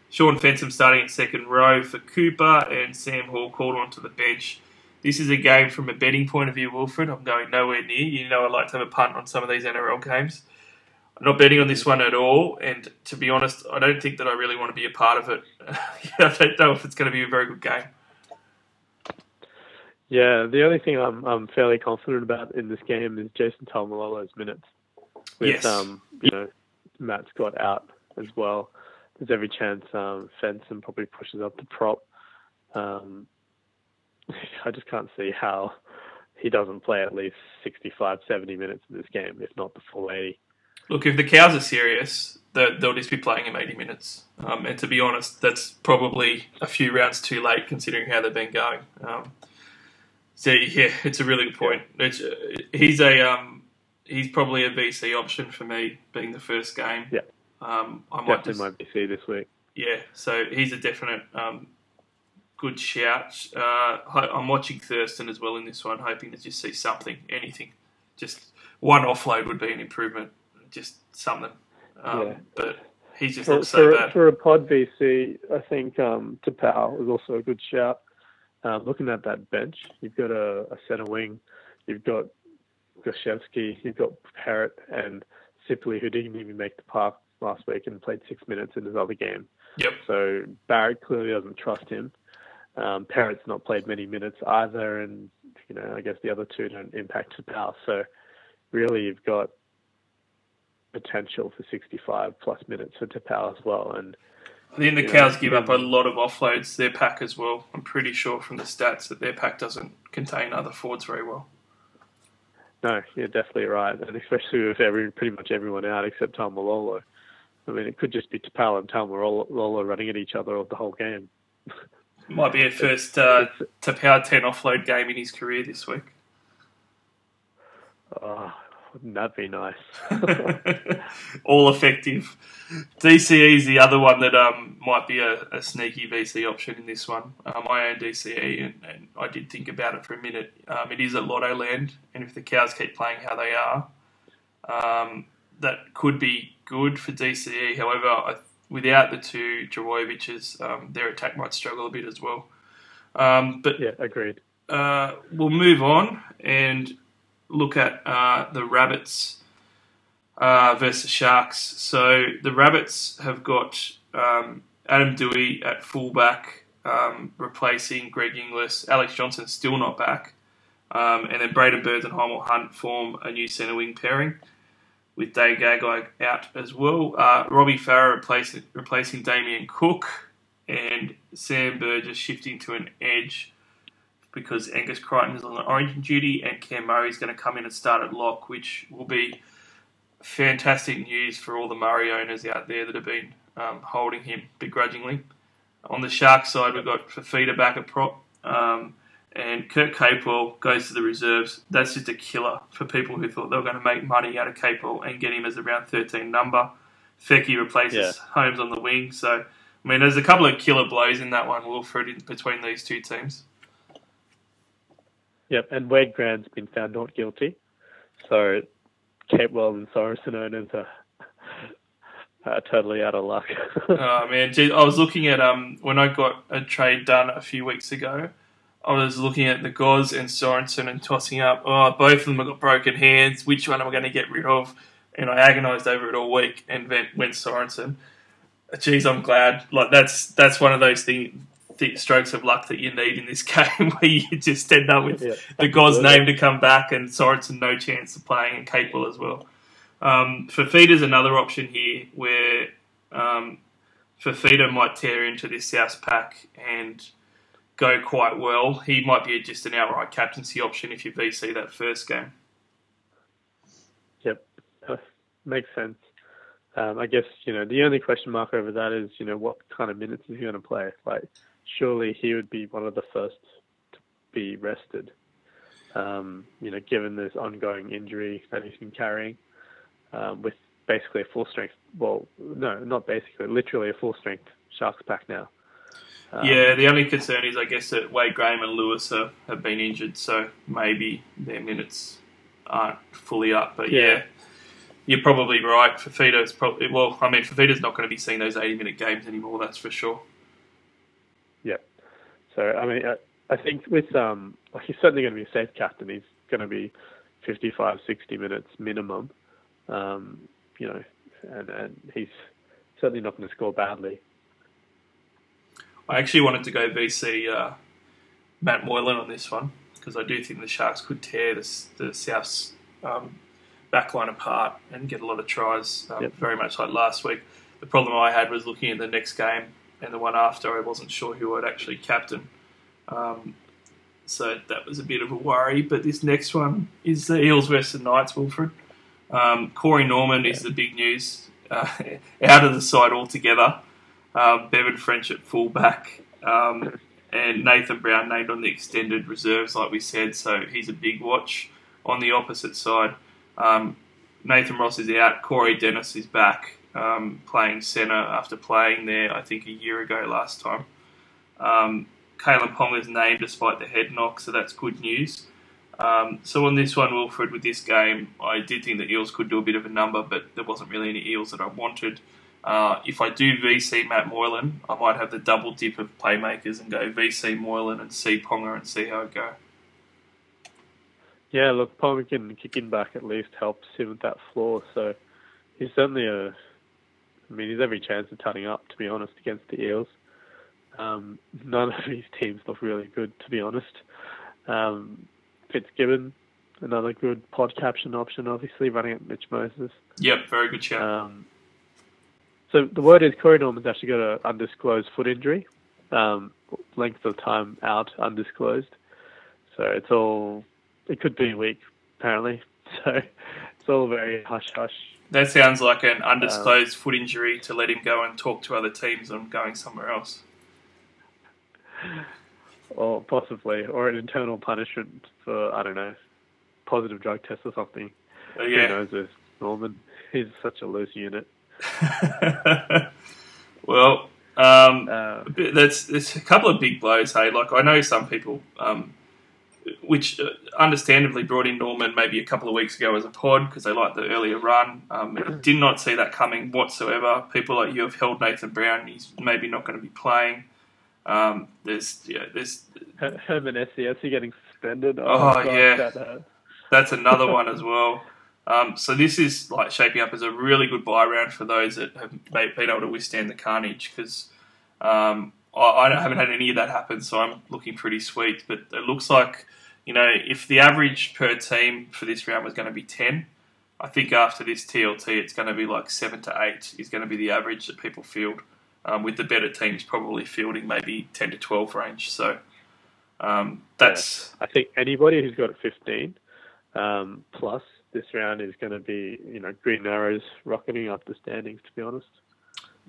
Shaun Fensom starting at second row for Cooper and Sam Hall called onto the bench. This is a game from a betting point of view, Wilfred. I'm going nowhere near. You know I like to have a punt on some of these NRL games. I'm not betting on this one at all, and to be honest, I don't think that I really want to be a part of it. I don't know if it's going to be a very good game. Yeah, the only thing I'm I'm fairly confident about in this game is Jason Taumalolo's minutes. With Yes. um, you know, Matt Scott out as well. There's every chance um Fensom probably pushes up the prop. Um I just can't see how he doesn't play at least 65, 70 minutes in this game, if not the full 80. Look, if the cows are serious, they- they'll just be playing him 80 minutes. Um, and to be honest, that's probably a few rounds too late considering how they've been going. Um, so yeah, it's a really good point. It's, uh, he's a um, he's probably a VC option for me, being the first game. Yeah. Um, I might Definitely just, might be C this week. yeah. So he's a definite um, good shout. Uh, I'm watching Thurston as well in this one, hoping to just see something, anything. Just one offload would be an improvement. Just something. Um, Yeah. But he just For, so for, bad. for a pod VC, I think um, Taupau is also a good shout. Um, looking at that bench, you've got a, a centre wing, you've got Gosiewski, you've got Parrott and Sipley, who didn't even make the park last week and played six minutes in his other game. Yep. So Barrett clearly doesn't trust him. Um, Parrott's not played many minutes either, and you know I guess the other two don't impact Taupau. So really, you've got potential for 65 plus minutes for Taupau as well. And I think the. Cows give up a lot of offloads. Their pack as well. I'm pretty sure from the stats that their pack doesn't contain other forwards very well. no, you're definitely right, and especially with every pretty much everyone out except Taumalolo. I mean, it could just be Taupau and Tom were all running at each other or the whole game. Might be a first uh, power 10 offload game in his career this week. Oh, wouldn't that be nice? All effective. DCE is the other one that um, might be a, a sneaky VC option in this one. Um, I own DCE and, and I did think about it for a minute. Um, it is at Lottoland, and if the cows keep playing how they are, um, that could be good for DCE. However, I, without the two Trbojevics, um, their attack might struggle a bit as well. Um, but yeah, agreed. uh, we'll move on and look at uh, the Rabbits uh, versus Sharks. So the Rabbits have got um, Adam Doueihi at fullback, um, replacing Greg Inglis. Alex Johnson still not back. Um, and then Braidon Burns and Hymel Hunt form a new centre wing pairing with Dane Gagai out as well. Uh, Robbie Farah replacing, replacing Damien Cook and Sam Burgess shifting to an edge because Angus Crichton is on the origin duty and Cam Murray is going to come in and start at lock, which will be fantastic news for all the Murray owners out there that have been um, holding him begrudgingly. On the Shark side, we've got Fifita back at prop. Um, and Kurt Capewell goes to the reserves. That's just a killer for people who thought they were going to make money out of Capewell and get him as a round 13 number. Feki replaces Yeah. Holmes on the wing. So, I mean, there's a couple of killer blows in that one, Wilfred, in between these two teams. Yep, and Wade Graham's been found not guilty. So Capewell and Sorensen owners are, are totally out of luck. Oh man, gee, I was looking at um when I got a trade done a few weeks ago. I was looking at the Goz and Sorensen and tossing up. Oh, both of them have got broken hands. Which one am I going to get rid of? And I agonised over it all week and went, went Sorensen. Geez, I'm glad. Like that's that's one of those thing, th- strokes of luck that you need in this game, where you just end up with Yeah, the absolutely. name to come back and Sorensen no chance of playing and Capewell as well. Um, Fifita's another option here where um, Fifita might tear into this South pack and go quite well. He might be just an outright captaincy option if you VC that first game. Yep, uh, makes sense. Um, I guess you know the only question mark over that is you know what kind of minutes is he going to play? Like, surely he would be one of the first to be rested. Um, you know, given this ongoing injury that he's been carrying, um, with basically a full strength. Well, no, not basically, literally a full strength Sharks pack now. Um, yeah, the only concern is I guess that Wade Graham and Lewis have, have been injured, so maybe their minutes aren't fully up. But yeah, Yeah. you're probably right. Fifita's probably well. I mean, Fifita's not going to be seeing those 80 minute games anymore. That's for sure. Yeah. So I mean, I, I think with um, like he's certainly going to be a safe captain. He's going to be 55, 60 minutes minimum. Um, you know, and and he's certainly not going to score badly. I actually wanted to go VC uh, Matt Moylan on this one because I do think the Sharks could tear the, the Souths um, backline apart and get a lot of tries, um, Yep. very much like last week. The problem I had was looking at the next game and the one after, I wasn't sure who I'd actually captain. Um, so that was a bit of a worry. But this next one is the Eels versus the Knights, Wilfred. Um, Corey Norman is the big news. Uh, out of the side altogether. Um, Bevan French at fullback. Um, and Nathan Brown named on the extended reserves, like we said, so he's a big watch. On the opposite side, um, Nathan Ross is out. Corey Dennis is back, um, playing centre after playing there, I think, a year ago last time. Um, Ponga's named despite the head knock, so that's good news. Um, so on this one, Wilfred, with this game, I did think the Eels could do a bit of a number, but there wasn't really any Eels that I wanted. Uh, if I do VC Matt Moylan, I might have the double dip of playmakers and go VC Moylan and see Ponga and see how it go. Yeah, look, Palmerkin kicking back at least helps him with that floor. So he's certainly a. I mean, he's every chance of turning up. To be honest, against the Eels, um, none of these teams look really good. To be honest, um, Fitzgibbon, another good pod caption option, obviously running at Mitch Moses. Yep, very good shout. Um, so the word is Corey Norman's actually got an undisclosed foot injury, um, length of time out undisclosed. So it's all it could be a week apparently. So it's all very hush hush. that sounds like an undisclosed foot injury to let him go and talk to other teams on going somewhere else. Or possibly, or an internal punishment for I don't know, positive drug test or something. So, Who knows with Norman? He's such a loose unit. well, um, Uh, that's there's a couple of big blows. Hey, like I know some people, um, which uh, understandably brought in Norman maybe a couple of weeks ago as a pod because they liked the earlier run. Um, did not see that coming whatsoever. People like you have held Nathan Brown. He's maybe not going to be playing. Um, there's yeah, there's Her- Herman Ese'ese getting suspended. Oh, God, yeah. that that's another one as well. Um, so this is like shaping up as a really good bye round for those that have been able to withstand the carnage because um, I, I haven't had any of that happen, so I'm looking pretty sweet. But it looks like you know if the average per team for this round was going to be ten, I think after this TLT it's going to be like seven to eight is going to be the average that people field. Um, with the better teams probably fielding maybe ten to twelve range. So um, that's I think anybody who's got 15 um, plus this round is going to be, you know, green arrows rocketing up the standings. To be honest,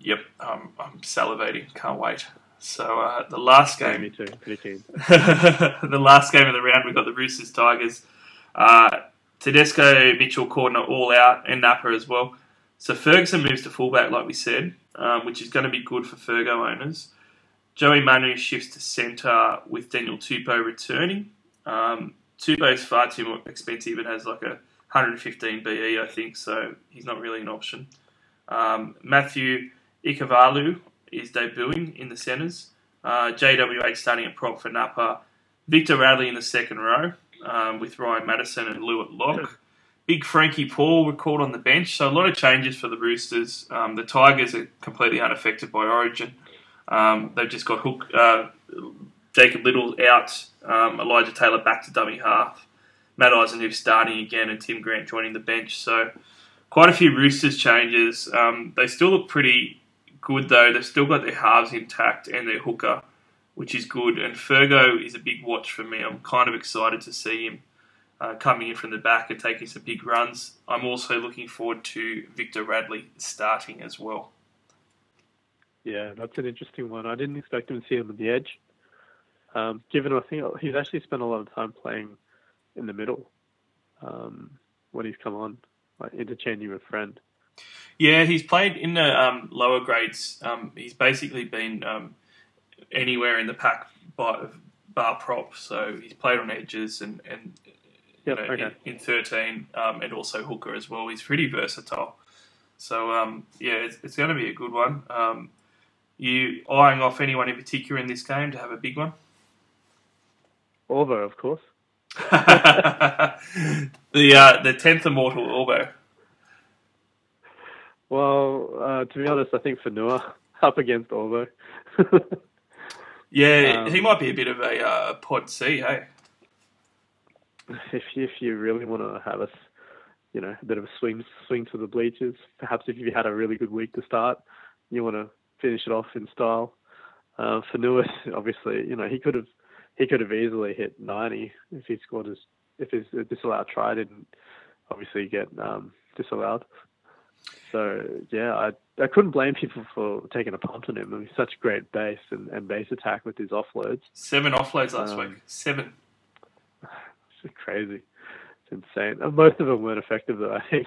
Yep, um, I'm salivating. Can't wait. So uh, the last yeah, game, me too. Pretty keen. the last game of the round, we've got the Roosters Tigers. Uh, Tedesco, Mitchell, Cordner all out, and Napa as well. So Ferguson moves to fullback, like we said, um, which is going to be good for Fergo owners. Joey Manu shifts to centre with Daniel Tupou returning. Um, Tupou's far too expensive and has like a 115 BE, I think, so he's not really an option. Um, Matthew Ikuvalu is debuting in the centres. Uh, JWH starting at prop for Napa. Victor Radley in the second row um, with Ryan Matterson and Liu at lock. Big Frankie Paul recalled on the bench, so a lot of changes for the Roosters. Um, the Tigers are completely unaffected by Origin. Um, they've just got Hook, uh, Jacob Liddle out, um, Elijah Taylor back to dummy half, Matt Eisenhuth starting again, and Tim Grant joining the bench. So quite a few Roosters changes. Um, they still look pretty good though. They've still got their halves intact and their hooker, which is good. And Fergo is a big watch for me. I'm kind of excited to see him uh, coming in from the back and taking some big runs. I'm also looking forward to Victor Radley starting as well. Yeah, that's an interesting one. I didn't expect him to see him on the edge. Um, given I think he's actually spent a lot of time playing in the middle um, when he's come on, like interchanging with Friend. Yeah, he's played in the um, lower grades. Um, he's basically been um, anywhere in the pack by bar prop. So he's played on edges and, and you know, okay. in, in 13 um, and also hooker as well. He's pretty versatile. So um, yeah, it's, it's going to be a good one. Um, you eyeing off anyone in particular in this game to have a big one? Orvo, of course. the uh, the tenth immortal Orbo. Well, uh, to be honest, I think Fonua up against Orvo. Yeah, Um, he might be a bit of a uh, pod C, hey. if you, if you really want to have a, you know, a bit of a swing swing to the bleachers, perhaps if you had a really good week to start, you want to finish it off in style. Uh, Fonua, obviously, you know, he could have he could have easily hit 90 if he scored his if his disallowed try didn't obviously get um, disallowed. So yeah, I I couldn't blame people for taking a punt on him. I mean, he's such great base and, and base attack with his offloads. Seven offloads last Um, week. Seven. It's crazy. It's insane. And most of them weren't effective though. I think.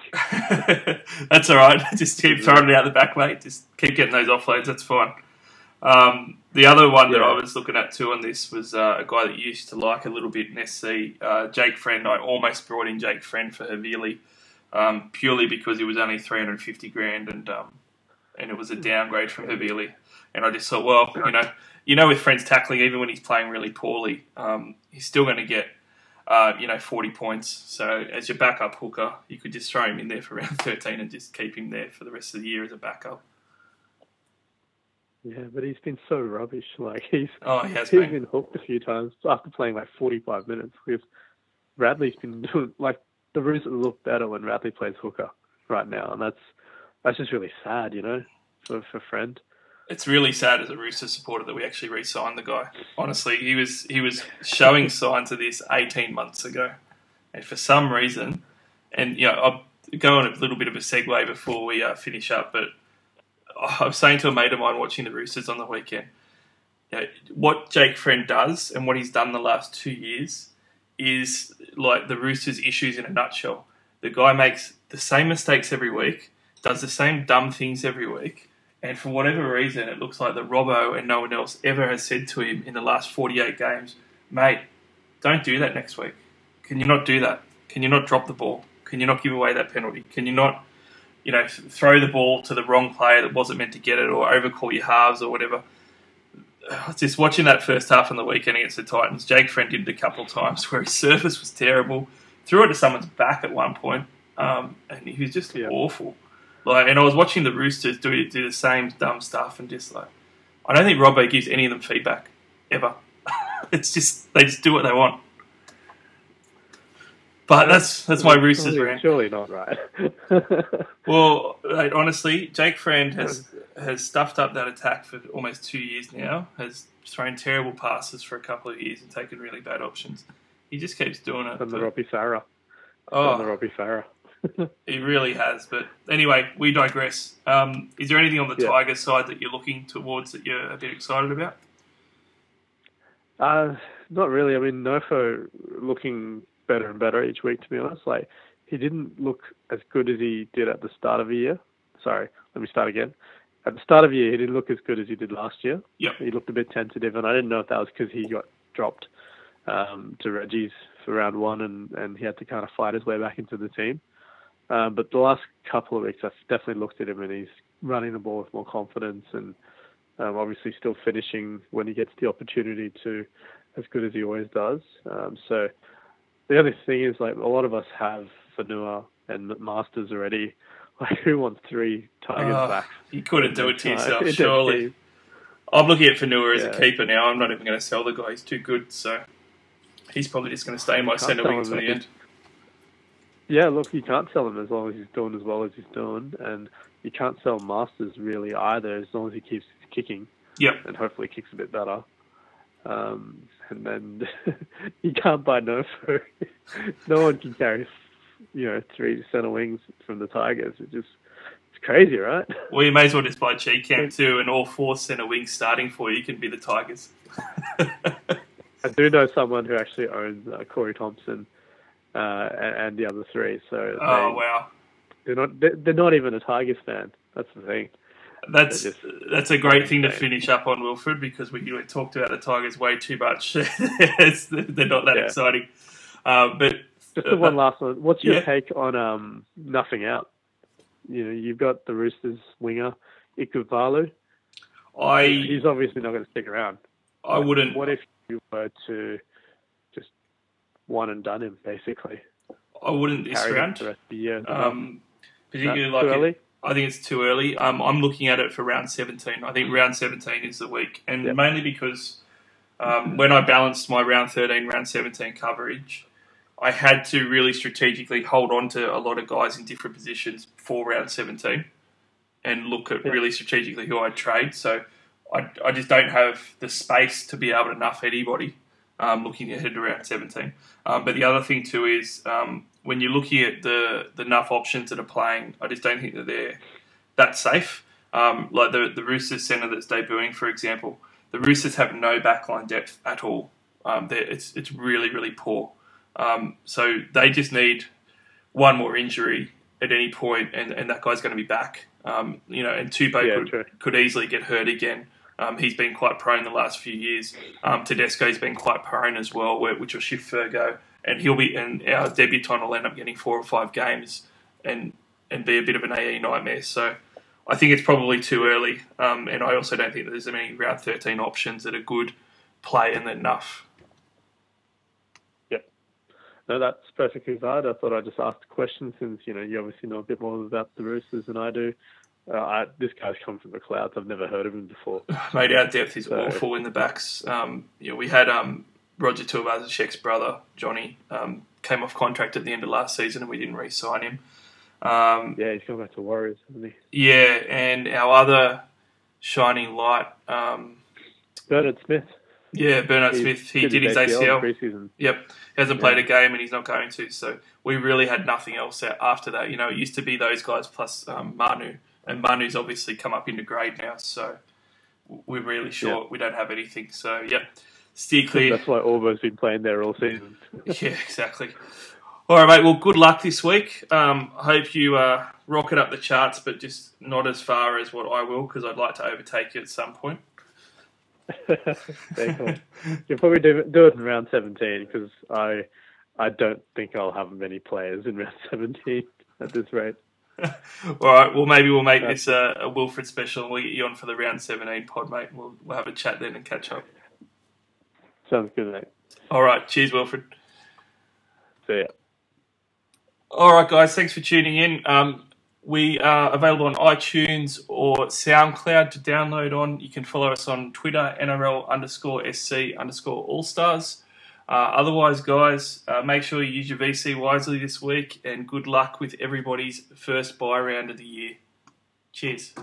That's all right. Just keep throwing it out the back, mate. Just keep getting those offloads. That's fine. Um, the other one that I was looking at too on this was uh, a guy that you used to like a little bit in SC, uh, Jake Friend. I almost brought in Jake Friend for Havili um, purely because he was only 350 grand and um, and it was a downgrade from Havili. And I just thought, well, you know, you know, with Friend's tackling, even when he's playing really poorly, um, he's still going to get uh, you know, 40 points. So as your backup hooker, you could just throw him in there for round 13 and just keep him there for the rest of the year as a backup. Yeah, but he's been so rubbish. Like he's Oh, he has he's been. been hooked a few times after playing like 45 minutes. With Radley's been doing like the Roosters look better when Radley plays hooker right now, and that's that's just really sad, you know, for for Friend. It's really sad as a Rooster supporter that we actually re-signed the guy. Honestly, he was he was showing signs of this 18 months ago, and for some reason, and you know, I'll go on a little bit of a segue before we uh, finish up. But I was saying to a mate of mine watching the Roosters on the weekend, you know, what Jake Friend does and what he's done the last two years is like the Roosters' issues in a nutshell. The guy makes the same mistakes every week, does the same dumb things every week, and for whatever reason, it looks like the Robbo and no one else ever has said to him in the last 48 games, mate, don't do that next week. Can you not do that? Can you not drop the ball? Can you not give away that penalty? Can you not, you know, throw the ball to the wrong player that wasn't meant to get it or overcall your halves or whatever? just watching that first half on the weekend against the Titans, Jake Friend did it a couple of times where his surface was terrible. Threw it to someone's back at one point, um, and he was just Yeah. awful. Like, and I was watching the Roosters do do the same dumb stuff, and just like, I don't think Robbo gives any of them feedback ever. it's just they just do what they want. But that's that's my Roosters surely, rant. surely not right. Well, like, honestly, Jake Friend has has stuffed up that attack for almost two years now. Has thrown terrible passes for a couple of years and taken really bad options. He just keeps doing it. and the Robbie Farah. And the oh, Robbie Farah. he really has. But anyway, we digress. Um, is there anything on the Yeah. Tigers side that you're looking towards that you're a bit excited about? Uh, not really. I mean, Nofo looking better and better each week. To be honest, like he didn't look as good as he did at the start of the year. Sorry, let me start again. At the start of the year, he didn't look as good as he did last year. Yep. He looked a bit tentative, and I didn't know if that was because he got dropped um, to Reggie's for round one, and, and he had to kind of fight his way back into the team. Um, but the last couple of weeks, I've definitely looked at him, and he's running the ball with more confidence, and um, obviously still finishing when he gets the opportunity to, as good as he always does. Um, so the only thing is, like a lot of us have Fonua and Marsters already. Like, who wants three Tigers Oh, back? You couldn't do it to yourself, their surely. I'm looking at Fonua as a keeper now. I'm not even going to sell the guy. He's too good. So he's probably just going to stay in my centre wing to the end. Yeah, look, you can't sell him as long as he's doing as well as he's doing, and you can't sell Marsters really either as long as he keeps kicking Yep. and hopefully kicks a bit better. Um, and then you can't buy Nofo. no one can carry, you know, three center wings from the Tigers. It's just it's crazy, right? Well, you may as well just buy Chee-Kam too, and all four centre wings starting for you can be the Tigers. I do know someone who actually owns uh, Corey Thompson uh, and, and the other three. So oh they, wow, they're not they're, they're not even a Tigers fan. That's the thing. That's just that's a great thing to finish up on, Wilfred, because we we talked about the Tigers way too much. They're not that Yeah. exciting. Uh, but Just uh, the one last one. What's your yeah. take on um, nothing out? You know, you've got the Roosters winger Ikuvalu. I He's obviously not going to stick around. I wouldn't. What if you were to just one and done him, basically? I wouldn't this Carry him round. the rest of the year. Um, particularly No, like it- early? I think it's too early. Um, I'm looking at it for round 17. I think round 17 is the week, and Yep. mainly because um, when I balanced my round 13, round 17 coverage, I had to really strategically hold on to a lot of guys in different positions for round 17 and look at really strategically who I'd trade. So I, I just don't have the space to be able to nuff anybody um, looking ahead to round 17. Um, but the other thing too is um, when you're looking at the the nuff options that are playing, I just don't think that they're that safe. Um, like the the Roosters centre that's debuting, for example, the Roosters have no backline depth at all. Um, it's it's really really poor. Um, so they just need one more injury at any point, and, and that guy's going to be back. Um, you know, and Tupou Yeah, could, true. could easily get hurt again. Um, he's been quite prone the last few years. Um, Tedesco's been quite prone as well, which will shift Fergo, and he'll be and our debutant will end up getting four or five games, and and be a bit of an AE nightmare. So I think it's probably too early, um, and I also don't think there's many round thirteen options that are good play and enough. Yep. No, that's perfectly valid. I thought I'd just ask a question since you know you obviously know a bit more about the Roosters than I do. Uh, I, this guy's come from the clouds. I've never heard of him before. Mate, our depth is So- awful in the backs. Um, you know, we had um, Roger Tuivasa-Sheck's brother, Johnny, um, came off contract at the end of last season and we didn't re-sign him. Um, Yeah, he's gone back to Warriors, hasn't he? yeah, and our other shining light, um, Bernard Smith. yeah, Bernard He Smith, he did his ACL. preseason. Yep, hasn't played a game and he's not going to. So we really had nothing else after that. You know, it used to be those guys plus um, Manu, and Manu's obviously come up into grade now. So we're really short. We don't have anything. So yeah, steer clear. That's why Orbo's been playing there all season. yeah, exactly. All right, mate. Well, good luck this week. Um, I hope you uh, rocket up the charts, but just not as far as what I will, because I'd like to overtake you at some point. You'll probably do, do it in round 17 because I I don't think I'll have many players in round 17 at this rate. All right. Well, maybe we'll make this a, a Wilfred special, and we'll get you on for the round seventeen pod, mate. We'll we'll have a chat then and catch up. Sounds good, mate. All right. Cheers, Wilfred. See ya. All right, guys. Thanks for tuning in. Um, we are available on iTunes or SoundCloud to download on. You can follow us on Twitter, NRL underscore SC underscore All Stars. Uh, otherwise, guys, uh, make sure you use your VC wisely this week and good luck with everybody's first bye round of the year. Cheers.